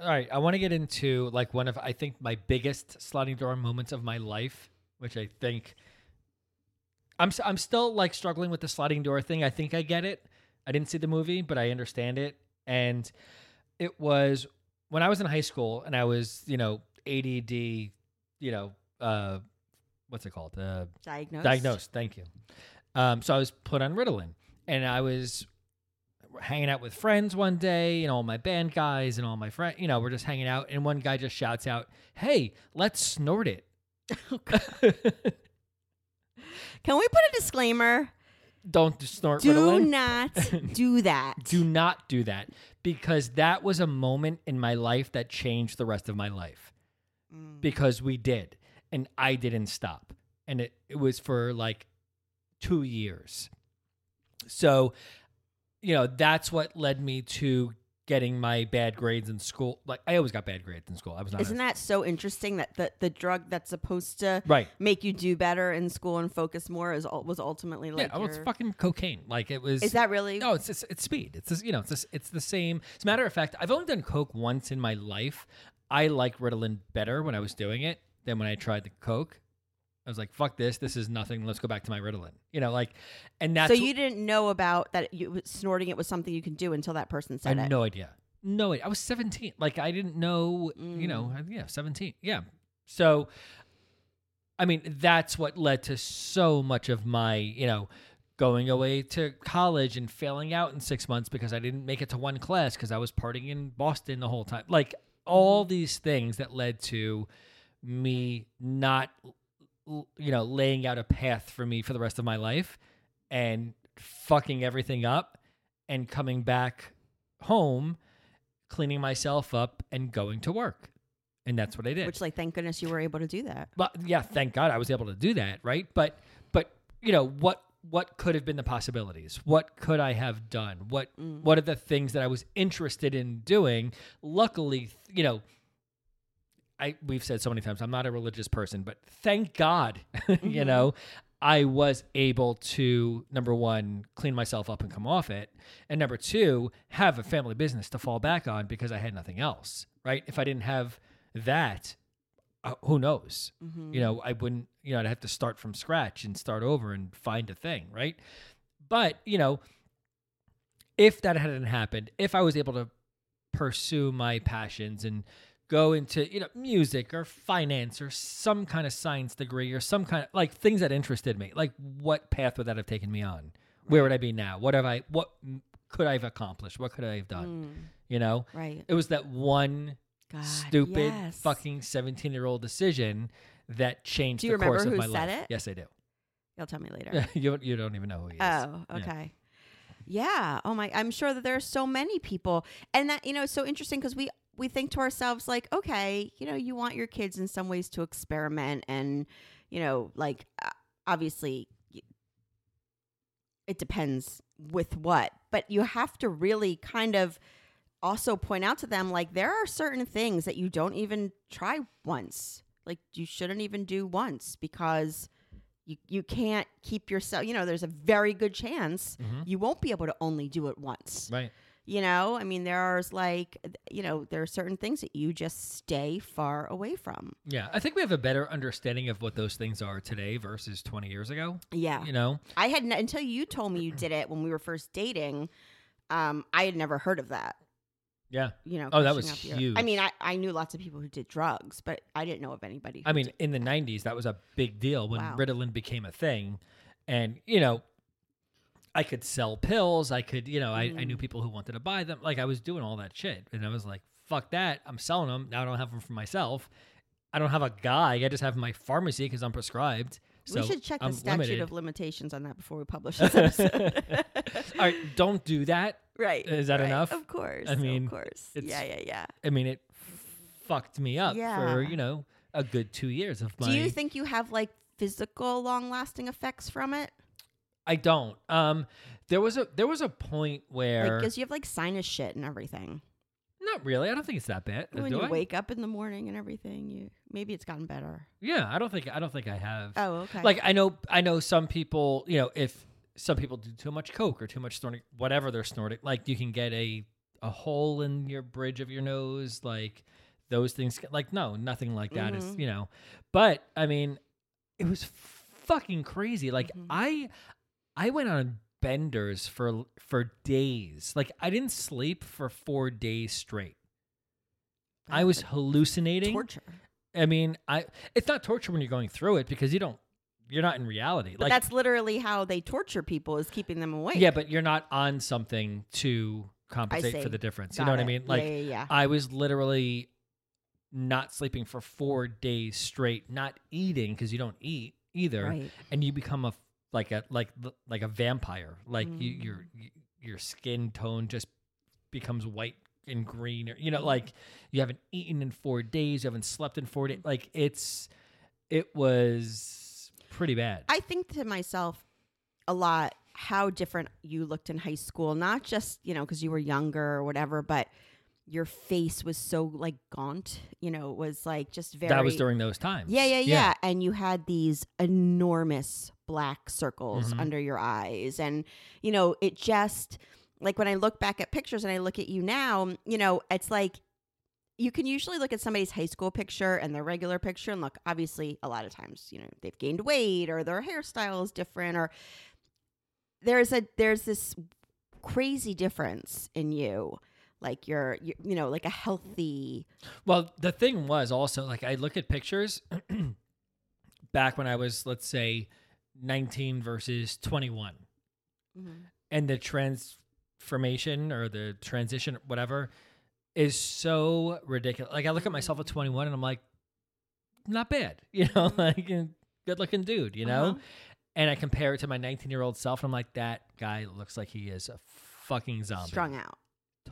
Speaker 1: All right, I want to get into like one of I think my biggest sliding door moments of my life, which I think I'm I'm still like struggling with the sliding door thing. I think I get it. I didn't see the movie, but I understand it. And it was when I was in high school and I was, you know, ADD, you know, uh what's it called? Uh
Speaker 2: Diagnosed.
Speaker 1: diagnosed. Thank you. Um, so I was put on Ritalin, and I was hanging out with friends one day, and all my band guys and all my friends, you know, we're just hanging out, and one guy just shouts out, "Hey, let's snort it." *laughs*
Speaker 2: Oh, Can we put a disclaimer?
Speaker 1: Don't snort
Speaker 2: Do not *laughs* do that.
Speaker 1: do not do that because that was a moment in my life that changed the rest of my life mm. because we did and i didn't stop and it, it was for like two years so you know that's what led me to getting my bad grades in school like i always got bad grades in school i was not
Speaker 2: Isn't that so interesting that the, the drug that's supposed to
Speaker 1: Right.
Speaker 2: make you do better in school and focus more is was ultimately like
Speaker 1: yeah, oh, it's fucking cocaine. Like it was.
Speaker 2: Is that really?
Speaker 1: No, it's it's, it's speed. It's you know, it's it's the same. As a matter of fact, I've only done coke once in my life. I like Ritalin better when I was doing it than when I tried the coke. I was like, "Fuck this! This is nothing. Let's go back to my Ritalin." You know, like, and that's
Speaker 2: so you didn't know about that you snorting it was something you could do until that person said it.
Speaker 1: I
Speaker 2: said
Speaker 1: had
Speaker 2: it.
Speaker 1: no idea. No, idea. I was 17. Like I didn't know, you know,
Speaker 2: Mm.
Speaker 1: yeah, 17. Yeah. So I mean, that's what led to so much of my, you know, going away to college and failing out in 6 months because I didn't make it to one class because I was partying in Boston the whole time. Like all
Speaker 2: Mm-hmm.
Speaker 1: these things that led to me not you know, laying out a path for me for the rest of my life and fucking everything up and coming back home, cleaning myself up and going to work. And that's what I did.
Speaker 2: Which, like, thank goodness you were able to do that.
Speaker 1: but yeah, thank God I was able to do that, right? But but you know, what what could have been the possibilities? What could I have done? What mm. what are the things that I was interested in doing? Luckily, you know, I we've said so many times I'm not a religious person, but thank God, *laughs* you know, I was able to number one clean myself up and come off it, and number two have a family business to fall back on because I had nothing else. Right? If I didn't have that, uh, who knows? You know, I wouldn't. You know, I'd have to start from scratch and start over and find a thing. Right? But you know, if that hadn't happened, if I was able to pursue my passions and go into you know music or finance or some kind of science degree or some kind of like things that interested me like what path would that have taken me on where would i be now what have i what could i have accomplished what could i have done mm. you know
Speaker 2: Right.
Speaker 1: it was that one
Speaker 2: God,
Speaker 1: stupid
Speaker 2: yes.
Speaker 1: fucking 17 year old decision that changed
Speaker 2: Do you
Speaker 1: the course of my
Speaker 2: said
Speaker 1: life
Speaker 2: it?
Speaker 1: yes i do
Speaker 2: You'll tell me later. *laughs*
Speaker 1: you, you don't even know who he is
Speaker 2: Oh,
Speaker 1: Yeah.
Speaker 2: okay. Yeah. Oh my. I'm sure that there are so many people, and that you know, it's so interesting because we we think to ourselves like, okay, you know, you want your kids in some ways to experiment, and you know, like uh, obviously, it depends with what, but you have to really kind of also point out to them like there are certain things that you don't even try once, like you shouldn't even do once because you you can't keep yourself you know there's a very good chance you won't be able to only do it once.
Speaker 1: Right
Speaker 2: you know i mean there's like you know there are certain things that you just stay far away from.
Speaker 1: Yeah i think we have a better understanding of what those things are today versus 20 years ago
Speaker 2: yeah.
Speaker 1: you know?
Speaker 2: I had until you told me you did it when we were first dating um i had never heard of that.
Speaker 1: Yeah.
Speaker 2: You know
Speaker 1: Oh, that was
Speaker 2: up your-
Speaker 1: huge.
Speaker 2: i mean I, I knew lots of people who did drugs but i didn't know of anybody who
Speaker 1: I mean, in the '90s, that was a big deal when
Speaker 2: Wow.
Speaker 1: Ritalin became a thing, and you know, I could sell pills. I could, you know, I, I knew
Speaker 2: Mm.
Speaker 1: people who wanted to buy them. Like I was doing all that shit, and I was like, "Fuck that! I'm selling them now. I don't have them for myself. I don't have a guy. I just have my pharmacy because I'm prescribed. So
Speaker 2: we should check the
Speaker 1: I'm
Speaker 2: statute
Speaker 1: limited.
Speaker 2: of limitations on that before we publish this *laughs* episode
Speaker 1: all right, don't do that.
Speaker 2: right
Speaker 1: Is that
Speaker 2: right,
Speaker 1: enough?
Speaker 2: of course
Speaker 1: I mean,
Speaker 2: of course yeah yeah yeah
Speaker 1: I mean, it fucked me up for you know a good two years of my.
Speaker 2: Do you think you have like physical long lasting effects from it?
Speaker 1: I don't. Um, there was a there was a point where
Speaker 2: Like, because you have like sinus shit and everything.
Speaker 1: not really. I don't think it's that bad.
Speaker 2: when
Speaker 1: Do
Speaker 2: you
Speaker 1: I?
Speaker 2: wake up in the morning and everything, you maybe it's gotten better.
Speaker 1: Yeah, I don't think I don't think I have.
Speaker 2: Oh, okay.
Speaker 1: Like I know I know some people. You know, if some people do too much coke or too much snorting, whatever they're snorting, like you can get a a hole in your bridge of your nose, like those things. Like no, nothing like that is
Speaker 2: Mm-hmm.
Speaker 1: you know. But I mean, it was fucking crazy. Like
Speaker 2: Mm-hmm.
Speaker 1: I I went on benders for for days. Like I didn't sleep for four days straight. I was hallucinating.
Speaker 2: torture.
Speaker 1: I mean, I it's not torture when you're going through it because you don't you're not in reality.
Speaker 2: But that's literally how they torture people is keeping them awake.
Speaker 1: yeah, but you're not on something to compensate for the difference.
Speaker 2: Got
Speaker 1: you know what I
Speaker 2: it.
Speaker 1: mean?
Speaker 2: Yeah,
Speaker 1: Like
Speaker 2: yeah, yeah.
Speaker 1: I was literally not sleeping for four days straight, not eating because you don't eat either,
Speaker 2: Right.
Speaker 1: and you become a like a like like a vampire. Like you,
Speaker 2: Mm.
Speaker 1: your your skin tone just becomes white and green, or you know, like you haven't eaten in four days, you haven't slept in four days. Like it's it was pretty bad.
Speaker 2: I think to myself a lot how different you looked in high school, not just, you know, because you were younger or whatever, but your face was so like gaunt, you know, it was like just very
Speaker 1: that was during those times.
Speaker 2: Yeah, yeah, yeah, And you had these enormous black circles
Speaker 1: Mhm.
Speaker 2: under your eyes. And, you know, it just like when I look back at pictures and I look at you now, you know, it's like you can usually look at somebody's high school picture and their regular picture and look, obviously, a lot of times, you know, they've gained weight or their hairstyle is different or there's a there's this crazy difference in you. Like you're, you you know, like a healthy
Speaker 1: Well, the thing was also like I look at pictures *clears throat* back when I was, let's say, 19 versus 21, mm-hmm. and the transformation or the transition, whatever, is so ridiculous. Like I look at mm-hmm. myself at 21 and I'm like, not bad, *laughs* you know, mm-hmm. like good looking dude, you know,
Speaker 2: Uh-huh.
Speaker 1: and I compare it to my 19 year old self, and I'm like, that guy looks like he is a fucking zombie,
Speaker 2: strung out.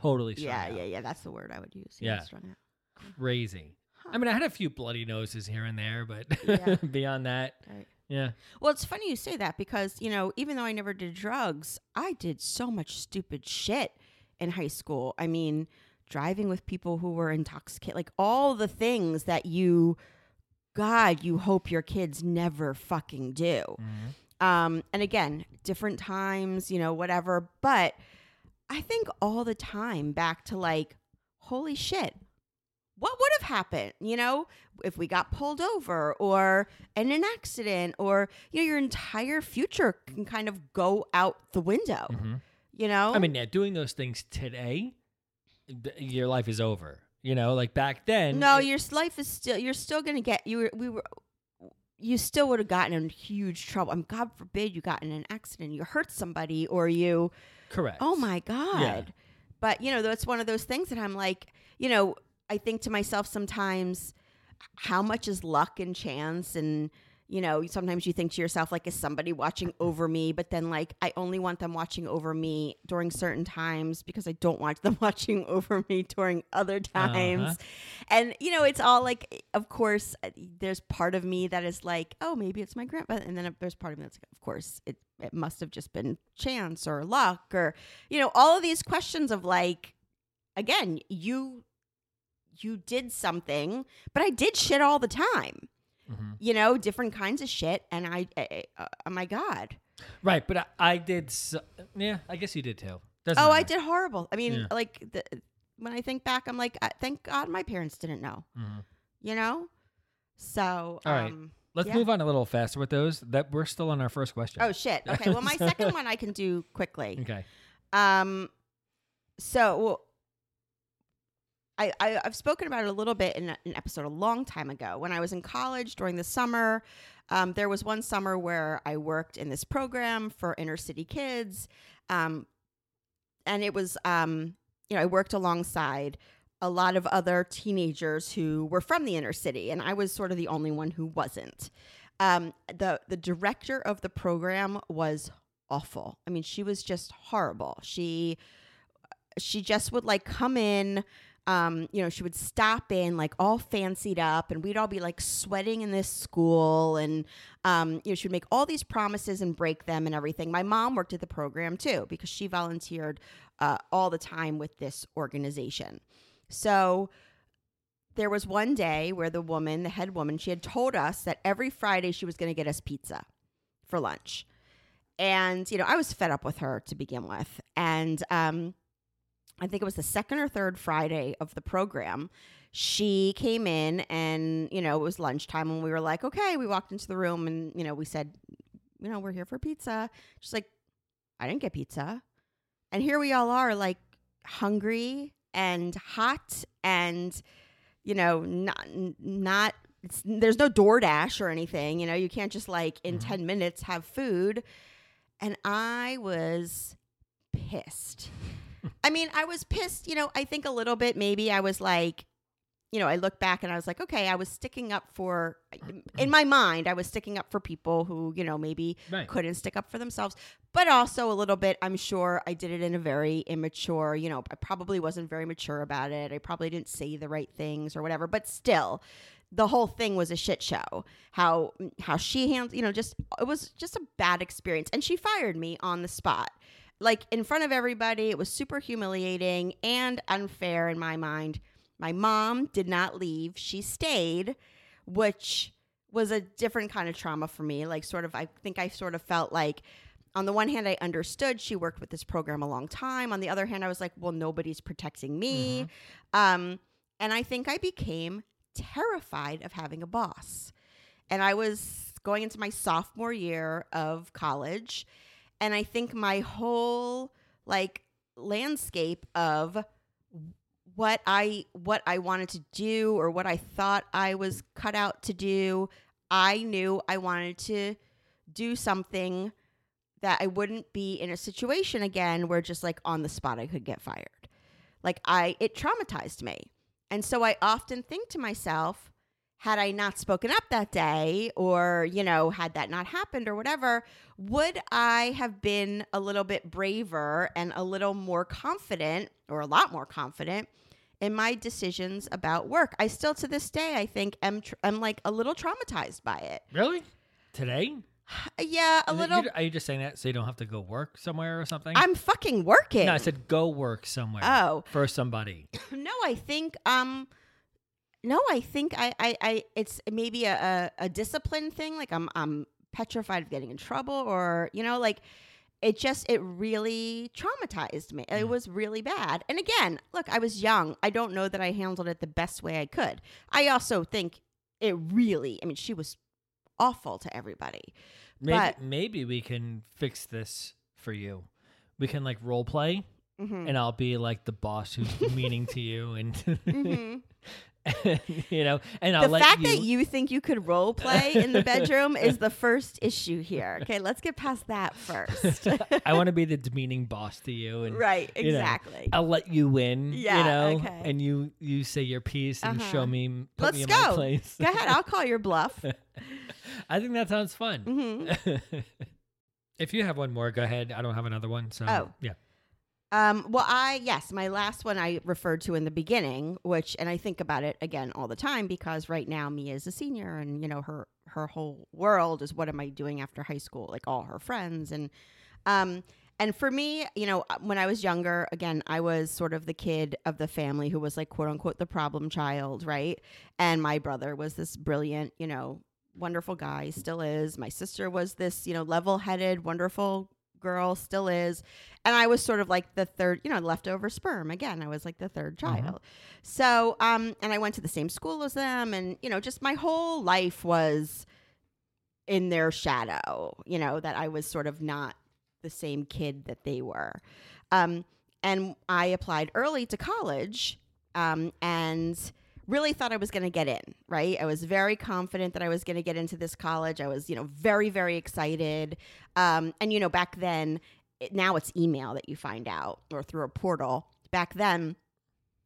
Speaker 1: Totally strung
Speaker 2: Yeah,
Speaker 1: out.
Speaker 2: yeah, yeah. That's the word I would use.
Speaker 1: Yeah.
Speaker 2: strung out.
Speaker 1: crazy. I mean, I had a few bloody noses here and there, but
Speaker 2: Yeah. *laughs*
Speaker 1: beyond that,
Speaker 2: Right.
Speaker 1: yeah.
Speaker 2: Well, it's funny you say that because you know, even though I never did drugs, I did so much stupid shit in high school. I mean, driving with people who were intoxicated, like all the things that you, God, you hope your kids never fucking do. Um, and again, different times, you know, whatever. But I think all the time back to like, holy shit, what would have happened, you know, if we got pulled over or in an accident or, you know, your entire future can kind of go out the window, you know?
Speaker 1: Mm-hmm. I mean, yeah, doing those things today, th- your life is over. You know, like back then.
Speaker 2: no,
Speaker 1: it-
Speaker 2: your life is still, you're still going to get, you were, we were, you still would have gotten in huge trouble. I mean, God forbid you got in an accident, you hurt somebody or you,
Speaker 1: correct.
Speaker 2: Oh my God. But, you know, that's one of those things that I'm like, you know, I think to myself sometimes, how much is luck and chance? And, you know, sometimes you think to yourself, like, is somebody watching over me? But then, like, I only want them watching over me during certain times because I don't want them *laughs* watching over me during other times.
Speaker 1: Uh-huh.
Speaker 2: And, you know, it's all like, of course, there's part of me that is like, oh, maybe it's my grandpa. And then there's part of me that's like, of course, it, it must have just been chance or luck or, you know, all of these questions of like, again, you you did something, but I did shit all the time.
Speaker 1: Mm-hmm.
Speaker 2: You know, different kinds of shit, and I, I, I oh my god,
Speaker 1: Right, but I, I did. So, yeah, I guess you did too. Doesn't
Speaker 2: oh, I did horrible. I mean,
Speaker 1: Yeah.
Speaker 2: like the, when I think back, I'm like, uh, thank God my parents didn't know.
Speaker 1: Mhm.
Speaker 2: You know, so
Speaker 1: All right. Let's
Speaker 2: yeah.
Speaker 1: move on a little faster with those. That we're still on our first question.
Speaker 2: Oh shit. Okay. Well, my second *laughs* one I can do quickly.
Speaker 1: Okay.
Speaker 2: Um, so I, I I've spoken about it a little bit in a- an episode a long time ago when I was in college during the summer. Um, there was one summer where I worked in this program for inner city kids, um, and it was um, you know I worked alongside a lot of other teenagers who were from the inner city, and I was sort of the only one who wasn't. Um, the the director of the program was awful. I mean, she was just horrible. She she just would like come in um, you know, she would stop in like all fancied up, and we'd all be like sweating in this school. And, um, you know, she would make all these promises and break them and everything. My mom worked at the program too because she volunteered uh, all the time with this organization. So there was one day where the woman, the head woman, she had told us that every Friday she was going to get us pizza for lunch. And, you know, I was fed up with her to begin with. And, um, I think it was the second or third Friday of the program. She came in and, you know, it was lunchtime and we were like, okay, we walked into the room and, you know, we said, you know, we're here for pizza. She's like, I didn't get pizza. And here we all are, like hungry and hot and, you know, not, not it's there's no DoorDash or anything. You know, you can't just like in
Speaker 1: Mm-hmm.
Speaker 2: 10 minutes have food. And I was pissed. *laughs* I mean, I was pissed, you know, I think a little bit maybe I was like, you know, I look back and I was like, okay, I was sticking up for, *clears throat* in my mind, I was sticking up for people who, you know, maybe
Speaker 1: Right.
Speaker 2: couldn't stick up for themselves. But also a little bit, I'm sure I did it in a very immature, you know, I probably wasn't very mature about it. I probably didn't say the right things or whatever. But still, the whole thing was a shit show. How mm, how she handled, you know, just it was just a bad experience. And she fired me on the spot. Like in front of everybody. It was super humiliating and unfair in my mind. My mom did not leave. She stayed, which was a different kind of trauma for me. Like sort of I think I sort of felt like on the one hand I understood she worked with this program a long time. On the other hand I was like, well nobody's protecting me. Um and I think I became terrified of having a boss. And I was going into my sophomore year of college. And I think my whole like landscape of what I what I wanted to do or what I thought I was cut out to do, I knew I wanted to do something that I wouldn't be in a situation again where just like on the spot I could get fired. Like I it traumatized me. And so I often think to myself, had I not spoken up that day or, you know, had that not happened or whatever, would I have been a little bit braver and a little more confident or a lot more confident in my decisions about work? I still to this day I think am tr- am like a little traumatized by it.
Speaker 1: Really? Today? *sighs*
Speaker 2: Yeah, a
Speaker 1: Is
Speaker 2: little
Speaker 1: you- are you just saying that so you don't have to go work somewhere or something?
Speaker 2: I'm fucking working.
Speaker 1: no, I said go work somewhere.
Speaker 2: Oh.
Speaker 1: for somebody. *coughs*
Speaker 2: no, I think um no, I think I I, I it's maybe a, a a discipline thing. Like I'm I'm petrified of getting in trouble or you know like it just it really traumatized me. It was really bad. And again, look, I was young. I don't know that I handled it the best way I could. I also think it really. I mean, she was awful to everybody.
Speaker 1: Maybe
Speaker 2: But-
Speaker 1: maybe we can fix this for you. We can like role play,
Speaker 2: Mhm.
Speaker 1: and I'll be like the boss who's meaning to you, and
Speaker 2: Mhm. *laughs* *laughs* *laughs*
Speaker 1: you know, and I'll
Speaker 2: the fact
Speaker 1: you.
Speaker 2: that you think you could role play in the bedroom is the *laughs* first issue here. Okay, let's get past that first. *laughs*
Speaker 1: I want to be the demeaning boss to you, and
Speaker 2: right,
Speaker 1: you know,
Speaker 2: exactly.
Speaker 1: I'll let you win.
Speaker 2: Yeah,
Speaker 1: you know,
Speaker 2: okay.
Speaker 1: and you you say your piece and
Speaker 2: Uh-huh.
Speaker 1: show me, put
Speaker 2: Let's
Speaker 1: me in
Speaker 2: go.
Speaker 1: my place.
Speaker 2: Go ahead, I'll call your bluff.
Speaker 1: I think that sounds fun.
Speaker 2: Mhm.
Speaker 1: if you have one more, go ahead. I don't have another one, so
Speaker 2: Oh.
Speaker 1: yeah.
Speaker 2: Um, well, I yes, my last one I referred to in the beginning, which and I think about it again all the time because right now Mia is a senior, and you know her her whole world is what am I doing after high school? Like all her friends and um and for me, you know, uh, when I was younger, again, I was sort of the kid of the family who was like quote unquote the problem child, right? And my brother was this brilliant, you know, wonderful guy, still is. My sister was this, you know, level headed, wonderful girl, still is. And I was sort of like the third, you know, leftover sperm. Again, I was like the third child. So, um, and I went to the same school as them. And, you know, just my whole life was in their shadow, you know, that I was sort of not the same kid that they were. Um, and I applied early to college um, and really thought I was going to get in, right? I was very confident that I was going to get into this college. I was, you know, very, very excited. Um, and, you know, back then, it, now it's email that you find out or through a portal. Back then,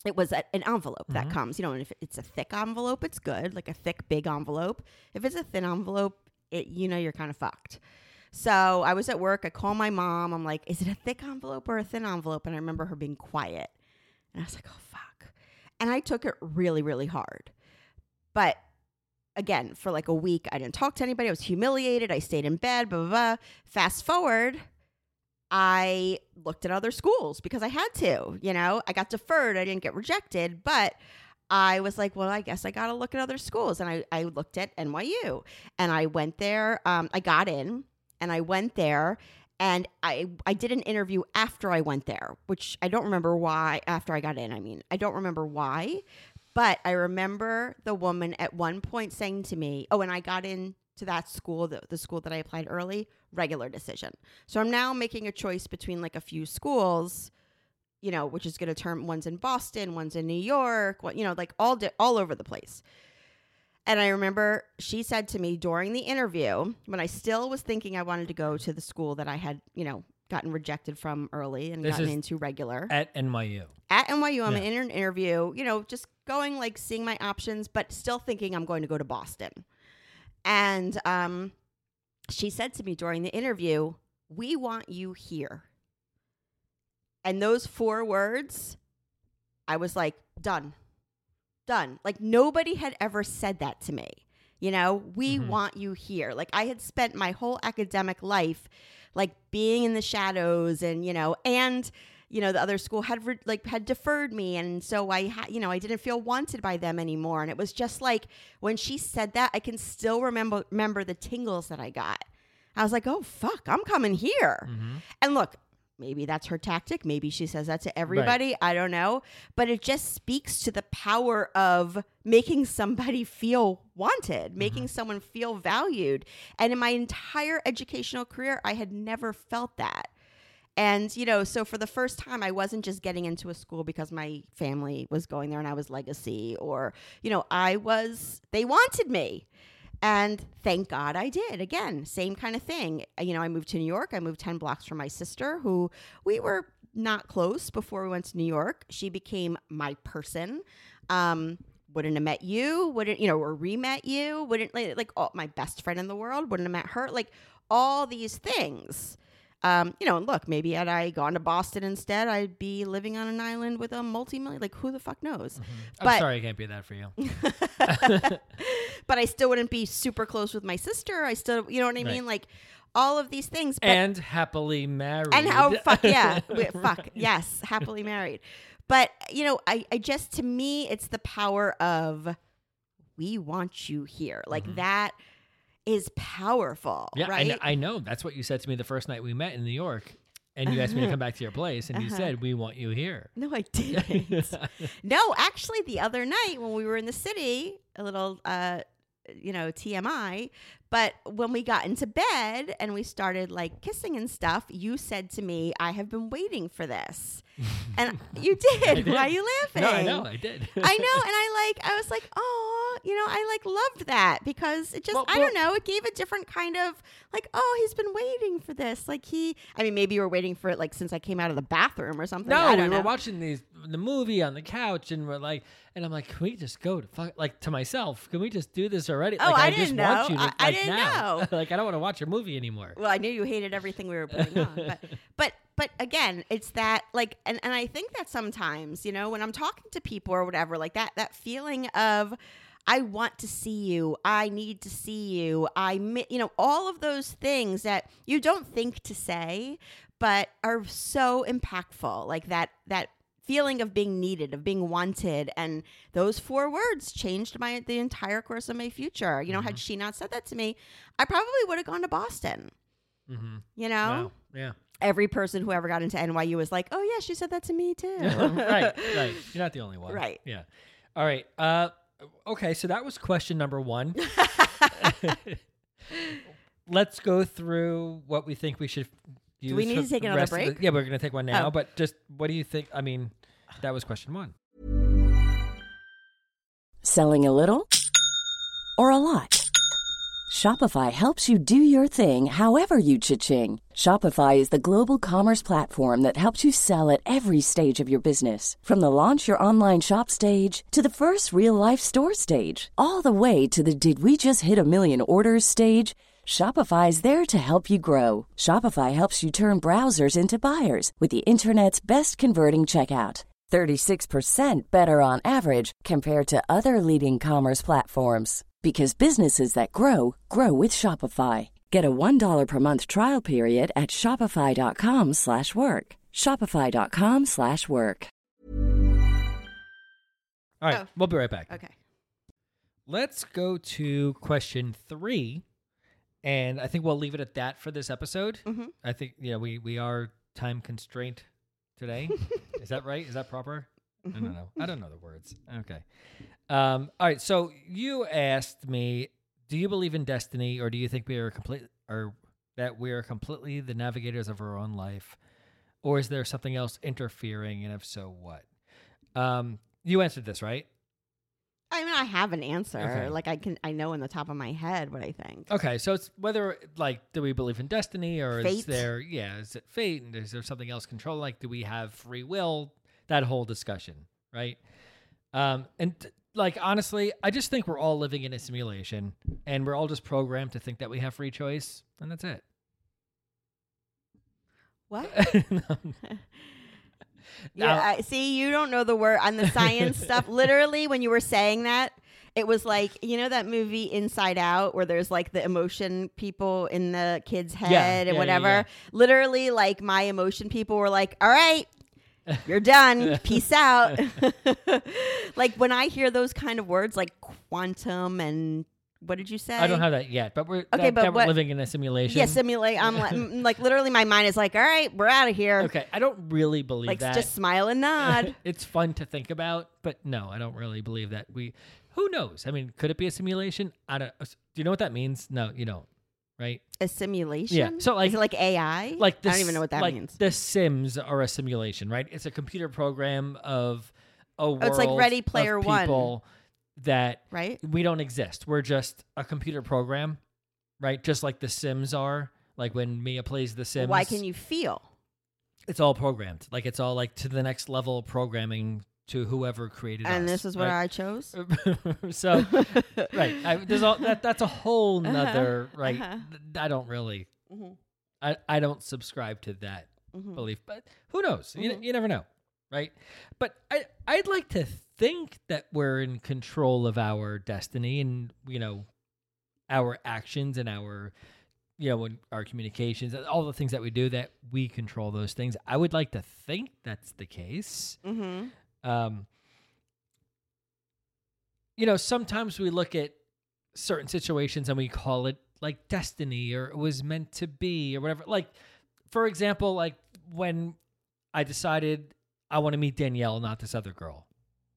Speaker 2: it was a, an envelope that comes, you know, and if it's a thick envelope, it's good, like a thick, big envelope. If it's a thin envelope, it, you know, you're kind of fucked. So I was at work. I call my mom. I'm like, is it a thick envelope or a thin envelope? And I remember her being quiet. And I was like, oh, fuck. And I took it really, really hard. But again, for like a week, I didn't talk to anybody. I was humiliated. I stayed in bed, blah, blah, blah. Fast forward, I looked at other schools because I had to, you know, I got deferred. I didn't get rejected, but I was like, well, I guess I got to look at other schools. And I, I looked at NYU and I went there. Um, I got in and I went there and I, I did an interview after I went there, which I don't remember why, after I got in, I mean, I don't remember why, but I remember the woman at one point saying to me, oh, and I got in to that school, the, the school that I applied early, regular decision. So I'm now making a choice between like a few schools, you know, which is going to turn one's in Boston, one's in New York, what, you know, like all di- all over the place. And I remember she said to me during the interview, when I still was thinking I wanted to go to the school that I had, you know, gotten rejected from early and
Speaker 1: This
Speaker 2: gotten into regular
Speaker 1: At NYU.
Speaker 2: at NYU. I'm
Speaker 1: Yeah.
Speaker 2: in an interview, you know, just going like seeing my options, but still thinking I'm going to go to Boston. And um, she said to me during the interview, "We want you here." And those four words, I was like, done, done. Like nobody had ever said that to me. You know, we mm-hmm. want you here. Like I had spent my whole academic life like being in the shadows and, you know, and you know, the other school had re- like had deferred me and so I had, you know, I didn't feel wanted by them anymore and it was just like when she said that, I can still remember remember the tingles that I got. I was like, "Oh fuck, I'm coming here." Mm-hmm. And look, maybe that's her tactic. Maybe she says that to everybody. I don't know. But it just speaks to the power of making somebody feel wanted, mm-hmm. making someone feel valued. And in my entire educational career, I had never felt that. And, you know, so for the first time, I wasn't just getting into a school because my family was going there and I was legacy or, you know, I was, they wanted me. And thank God I did. Again, same kind of thing. Uh, You know, I moved to New York. I moved 10 blocks from my sister, who we were not close before we went to New York. She became my person. Um, wouldn't have met you, wouldn't, you know, or re met you, wouldn't, like, like oh, my best friend in the world, wouldn't have met her. Like all these things. Um, you know, and look, maybe had I gone to Boston instead, I'd be living on an island with a multi-million. Like, who the fuck knows?
Speaker 1: I'm sorry I can't be that for you. *laughs*
Speaker 2: but I still wouldn't be super close with my sister. I still, you know what I
Speaker 1: Right.
Speaker 2: mean? Like all of these things. But,
Speaker 1: and happily married.
Speaker 2: and how fuck *laughs* yeah, fuck yes, happily married. But you know, I, I just to me, it's the power of we want you here. Like that is powerful.
Speaker 1: Yeah, I,
Speaker 2: right?
Speaker 1: kn- I know. That's what you said to me the first night we met in New York. And you asked me to come back to your place, and you
Speaker 2: Uh-huh.
Speaker 1: said, We want you here.
Speaker 2: No, I *laughs* didn't. no, actually, the other night when we were in the city, a little, uh, you know, TMI, but when we got into bed and we started like kissing and stuff, you said to me, I have been waiting for this. *laughs* And you did.
Speaker 1: did.
Speaker 2: Why are you laughing?
Speaker 1: No, I know. I did.
Speaker 2: I know, *laughs* and I like, I was like, oh, you know, I like loved that because it just,
Speaker 1: Well,
Speaker 2: I
Speaker 1: well-
Speaker 2: don't know, it gave a different kind of like, oh, he's been waiting for this. Like he, I mean, maybe you were waiting for it like since I came out of the bathroom or something.
Speaker 1: No,
Speaker 2: I
Speaker 1: we
Speaker 2: don't
Speaker 1: were
Speaker 2: know.
Speaker 1: watching these the movie on the couch, and we're like, and I'm like, can we just go to fuck? Like to myself, can we just do this already?
Speaker 2: Oh,
Speaker 1: like,
Speaker 2: I
Speaker 1: just
Speaker 2: didn't
Speaker 1: want
Speaker 2: know.
Speaker 1: you to,
Speaker 2: I- I
Speaker 1: like,
Speaker 2: didn't
Speaker 1: now.
Speaker 2: know. *laughs*
Speaker 1: like I don't want to watch a movie anymore.
Speaker 2: Well, I knew you hated everything we were putting on, but *laughs* but but again, it's that like, and and I think that sometimes, you know, when I'm talking to people or whatever, like that that feeling of. I want to see you. I need to see you. I, mi- you know, all of those things that you don't think to say, but are so impactful. Like that, that feeling of being needed, of being wanted, and those four words changed my the entire course of my future. You know, had she not said that to me, I probably would have gone to Boston.
Speaker 1: Mm-hmm.
Speaker 2: You know,
Speaker 1: Wow. Yeah.
Speaker 2: every person who ever got into NYU was like, "Oh yeah, she said that to me too." *laughs*
Speaker 1: right. *laughs* Right. You're not the only one.
Speaker 2: Right.
Speaker 1: Yeah. All right. Uh, okay. So that was question number one. *laughs* Let's go through what we think we should. Use
Speaker 2: we need to take
Speaker 1: the
Speaker 2: another
Speaker 1: rest of the-
Speaker 2: break?
Speaker 1: yeah, we're going to take one now.
Speaker 2: Oh.
Speaker 1: But just what do you think? I mean, that was question one.
Speaker 3: Selling a little or a lot? Shopify helps you do your thing however you cha-ching. Shopify is the global commerce platform that helps you sell at every stage of your business. From the launch your online shop stage to the first real life store stage, all the way to the did we just hit a million orders stage. Shopify is there to help you grow. Shopify helps you turn browsers into buyers with the internet's best converting checkout. 36% better on average compared to other leading commerce platforms because businesses that grow grow with Shopify. Get a $1 per month trial period at shopify.com/work. shopify.com/work.
Speaker 1: All right.
Speaker 2: Oh.
Speaker 1: We'll be right back.
Speaker 2: okay.
Speaker 1: Let's go to question three, and I think we'll leave it at that for this episode.
Speaker 2: Mhm.
Speaker 1: I think yeah, we we are time constraint today. Is that right? Is that proper? I
Speaker 2: Mm-hmm.
Speaker 1: don't know. I don't know the words. Okay. Um, all right. So you asked me, do you believe in destiny, or do you think we are complete, or that we are completely the navigators of our own life, or is there something else interfering? And if so, what? Um, you answered this right.
Speaker 2: I mean, I have an answer.
Speaker 1: Okay.
Speaker 2: Like I can, I know in the top of my head what I think.
Speaker 1: Okay, so it's whether like do we believe in destiny or is there yeah is it fate and is there something else control like do we have free will that whole discussion right um and t- like honestly I just think we're all living in a simulation and we're all just programmed to think that we have free choice and that's it.
Speaker 2: What? *laughs*
Speaker 1: No. *laughs*
Speaker 2: Yeah,
Speaker 1: Now-
Speaker 2: I, see, you don't know the word on the science stuff. *laughs* Literally, when you were saying that, it was like you know that movie Inside Out, where there's like the emotion people in the kid's head
Speaker 1: Yeah,
Speaker 2: and
Speaker 1: yeah, yeah,
Speaker 2: whatever.
Speaker 1: yeah.
Speaker 2: Literally, like my emotion people were like, "All right." You're done. *laughs* Peace out. *laughs* like when I hear those kind of words like quantum and what did you say?
Speaker 1: I don't have that yet, but we're
Speaker 2: Okay,
Speaker 1: that,
Speaker 2: but
Speaker 1: that we're
Speaker 2: what-
Speaker 1: living in a simulation.
Speaker 2: Yeah, simulate. I'm like, *laughs* like literally, my mind is like, all right, we're out of here.
Speaker 1: okay, I don't really believe
Speaker 2: Like
Speaker 1: that.
Speaker 2: just smile and nod. *laughs*
Speaker 1: it's fun to think about, but no, I don't really believe that we. Who knows? I mean, could it be a simulation? I don't. Do you know what that means? No, you don't. Right?
Speaker 2: a simulation.
Speaker 1: Yeah, so, like-
Speaker 2: is it like AI?
Speaker 1: Like the
Speaker 2: I don't even know what that
Speaker 1: like
Speaker 2: means.
Speaker 1: The Sims are a simulation, right? It's a computer program of a world.
Speaker 2: Oh, it's like Ready
Speaker 1: of
Speaker 2: Player One.
Speaker 1: That
Speaker 2: Right?
Speaker 1: we don't exist. We're just a computer program, right? Just like the Sims are. Like when Mia plays the Sims.
Speaker 2: Why can you feel?
Speaker 1: It's all programmed. Like it's all like to the next level programming to whoever created it.
Speaker 2: And
Speaker 1: us,
Speaker 2: this is what
Speaker 1: right?
Speaker 2: I chose. *laughs*
Speaker 1: so right I, there's all that that's a whole nother right
Speaker 2: uh-huh.
Speaker 1: i don't really
Speaker 2: Mhm.
Speaker 1: I, I don't subscribe to that
Speaker 2: Mhm.
Speaker 1: belief but who knows you,
Speaker 2: Mhm.
Speaker 1: you never know right but i i'd like to think that we're in control of our destiny and you know our actions and our you know our communications and all the things that we do that we control those things i would like to think that's the case
Speaker 2: Mm-hmm.
Speaker 1: um, you know, sometimes we look at certain situations and we call it like destiny or it was meant to be or whatever. Like, for example, like when I decided I want to meet Danielle, not this other girl,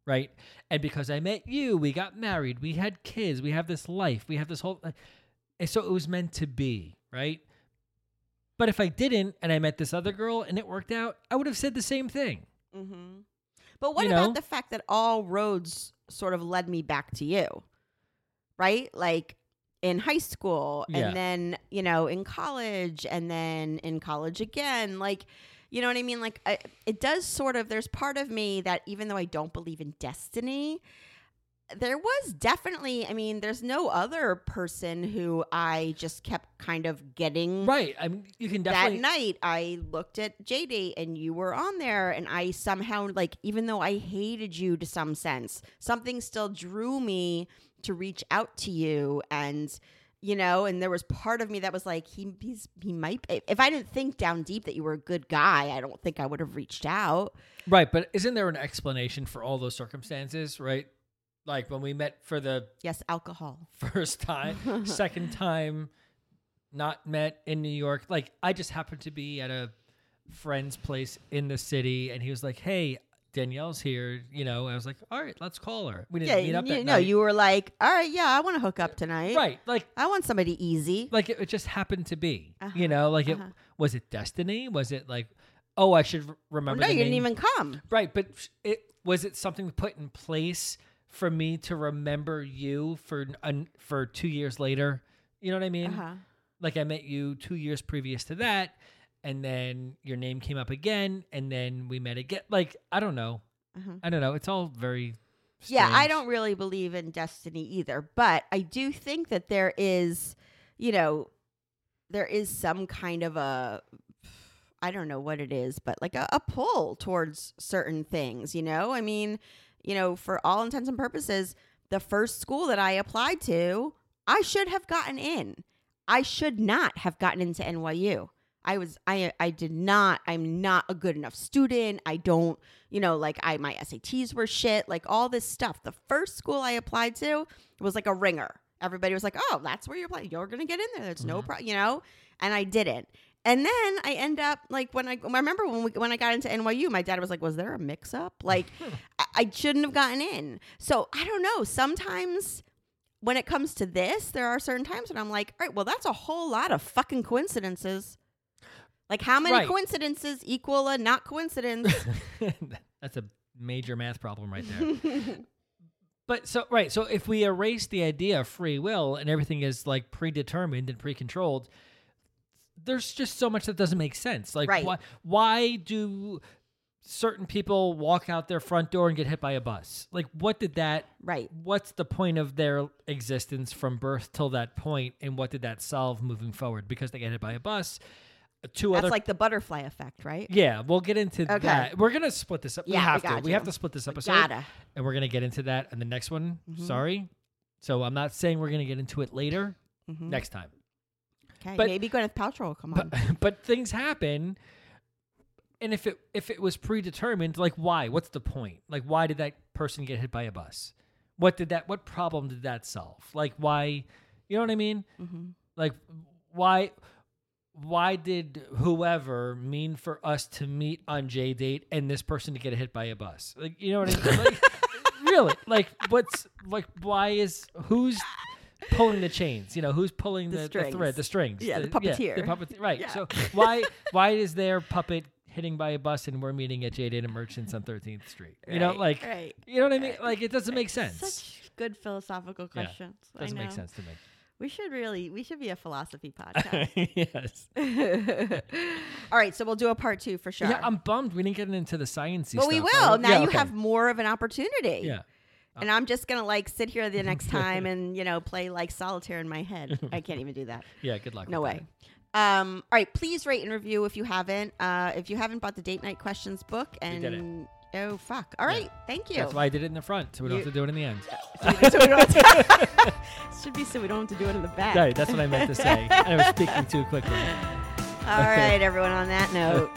Speaker 1: right? And because I met you, we got married, we had kids, we have this life, we have this whole. And so it was meant to be, right? But if I didn't and I met this other girl and it worked out, I would have said the same thing.
Speaker 2: Mm-hmm. But what
Speaker 1: You
Speaker 2: about
Speaker 1: know?
Speaker 2: the fact that all roads sort of led me back to you? Right? Like in high school
Speaker 1: Yeah.
Speaker 2: and then, you know, in college and then in college again. Like, you know what I mean? Like, I, it does sort of, there's part of me that even though I don't believe in destiny, there was definitely, I mean, there's no other person who I just kept kind of getting
Speaker 1: Right. I mean, you can definitely that
Speaker 2: night I looked at JD and you were on there and I somehow like even though I hated you to some sense, something still drew me to reach out to you and you know, and there was part of me that was like, he he's he might if I didn't think down deep that you were a good guy, I don't think I would have reached out.
Speaker 1: Right, but isn't there an explanation for all those circumstances? Right, like when we met for the
Speaker 2: Yes, alcohol. *laughs*
Speaker 1: first time, *laughs* second time, not met in New York. Like I just happened to be at a friend's place in the city, and he was like, "Hey, Danielle's here." You know, I was like, "All right, let's call her." We didn't
Speaker 2: Yeah,
Speaker 1: meet up.
Speaker 2: you,
Speaker 1: that
Speaker 2: no,
Speaker 1: night.
Speaker 2: you were like, all right, yeah, I want to hook up tonight.
Speaker 1: right, like
Speaker 2: I want somebody easy.
Speaker 1: like it, it just happened to be.
Speaker 2: Uh-huh,
Speaker 1: You know, like it
Speaker 2: uh-huh.
Speaker 1: was it destiny? Was it like, oh, I should remember?
Speaker 2: no,
Speaker 1: the
Speaker 2: you didn't even come.
Speaker 1: Right, but it was it something put in place for me to remember you for for two years later. You know what I mean?
Speaker 2: Uh-huh.
Speaker 1: Like I met you two years previous to that, and then your name came up again, and then we met again. Like I don't know,
Speaker 2: Uh-huh.
Speaker 1: I don't know. It's all very
Speaker 2: Yeah, I don't really believe in destiny either, but I do think that there is, you know, there is some kind of a I don't know what it is, but like a, a pull towards certain things, you know? I mean, you know, for all intents and purposes, the first school that I applied to, I should have gotten in. I should not have gotten into NYU. I was I I did not I'm not a good enough student. I don't, you know, like I my SATs were shit, like all this stuff. The first school I applied to was like a ringer. Everybody was like, "Oh, that's where you're applying. You're going to get in there. There's no mm-hmm. problem, you know?" And I didn't. And then I end up like when I, I remember when we, when I got into NYU, my dad was like, "Was there a mix up? Like, *laughs* I, I shouldn't have gotten in." So I don't know. Sometimes when it comes to this, there are certain times when I'm like, "All right, well, that's a whole lot of fucking coincidences." Like, how many
Speaker 1: Right.
Speaker 2: coincidences equal a not coincidence? *laughs*
Speaker 1: That's a major math problem right there. *laughs* But so right, so if we erase the idea of free will and everything is like predetermined and pre-controlled, there's just so much that doesn't make sense. Like
Speaker 2: Right.
Speaker 1: why why do certain people walk out their front door and get hit by a bus? Like what did that
Speaker 2: Right.
Speaker 1: what's the point of their existence from birth till that point and what did that solve moving forward? Because they get hit by a bus. Two
Speaker 2: That's
Speaker 1: other
Speaker 2: like the butterfly effect, right?
Speaker 1: yeah, we'll get into
Speaker 2: Okay.
Speaker 1: that. We're gonna split this up. we
Speaker 2: Yeah, we
Speaker 1: have to.
Speaker 2: got
Speaker 1: We
Speaker 2: you.
Speaker 1: have to split this episode.
Speaker 2: gotta.
Speaker 1: And we're gonna get into that in the next one.
Speaker 2: Mm-hmm.
Speaker 1: Sorry. So I'm not saying we're gonna get into it later.
Speaker 2: Mm-hmm.
Speaker 1: Next time.
Speaker 2: Okay.
Speaker 1: But-
Speaker 2: Maybe Gwyneth Paltrow will come on.
Speaker 1: But *laughs* but things happen. And if it if it was predetermined, like why? What's the point? Like why did that person get hit by a bus? What did that what problem did that solve? Like why you know what I mean?
Speaker 2: Mm-hmm.
Speaker 1: Like why why did whoever mean for us to meet on JDate and this person to get hit by a bus? Like you know what I mean? Like, *laughs* really? Like what's like why is who's pulling the chains? You know, who's pulling
Speaker 2: The
Speaker 1: the, the, thread, the strings?
Speaker 2: Yeah, the puppeteer.
Speaker 1: the
Speaker 2: puppeteer.
Speaker 1: puppet right.
Speaker 2: Yeah.
Speaker 1: So why why is their puppet hitting by a bus and we're meeting at J Data Merchants on 13th Street? You know, like
Speaker 2: right,
Speaker 1: you know what I mean? Like it doesn't make sense.
Speaker 2: Such good philosophical questions. I
Speaker 1: doesn't make sense to me.
Speaker 2: We should really, we should be a philosophy *laughs* podcast.
Speaker 1: yes. *laughs*
Speaker 2: All right, so we'll do a part two for sure.
Speaker 1: Yeah, I'm bummed we didn't get into the sciencey
Speaker 2: but we will. Now
Speaker 1: yeah,
Speaker 2: you
Speaker 1: okay.
Speaker 2: have more of an opportunity.
Speaker 1: Yeah.
Speaker 2: And I'm just gonna like sit here the next *laughs* time and you know play like solitaire in my head. I can't even do that.
Speaker 1: Yeah, good luck.
Speaker 2: No way. Um, all right, please rate and review if you haven't. Uh, if you haven't bought the date night questions book, and. Oh fuck, all right, thank you.
Speaker 1: That's why I did it in the front, so we don't
Speaker 2: You-
Speaker 1: have to do it in the end. *laughs*
Speaker 2: so we don't have to, *laughs* should be so we don't have to do it in the back.
Speaker 1: Right, that's what I meant to say. *laughs* I was speaking too quickly.
Speaker 2: All right, everyone. On that note,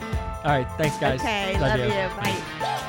Speaker 1: All right, thanks, guys.
Speaker 2: okay, love, you. Bye.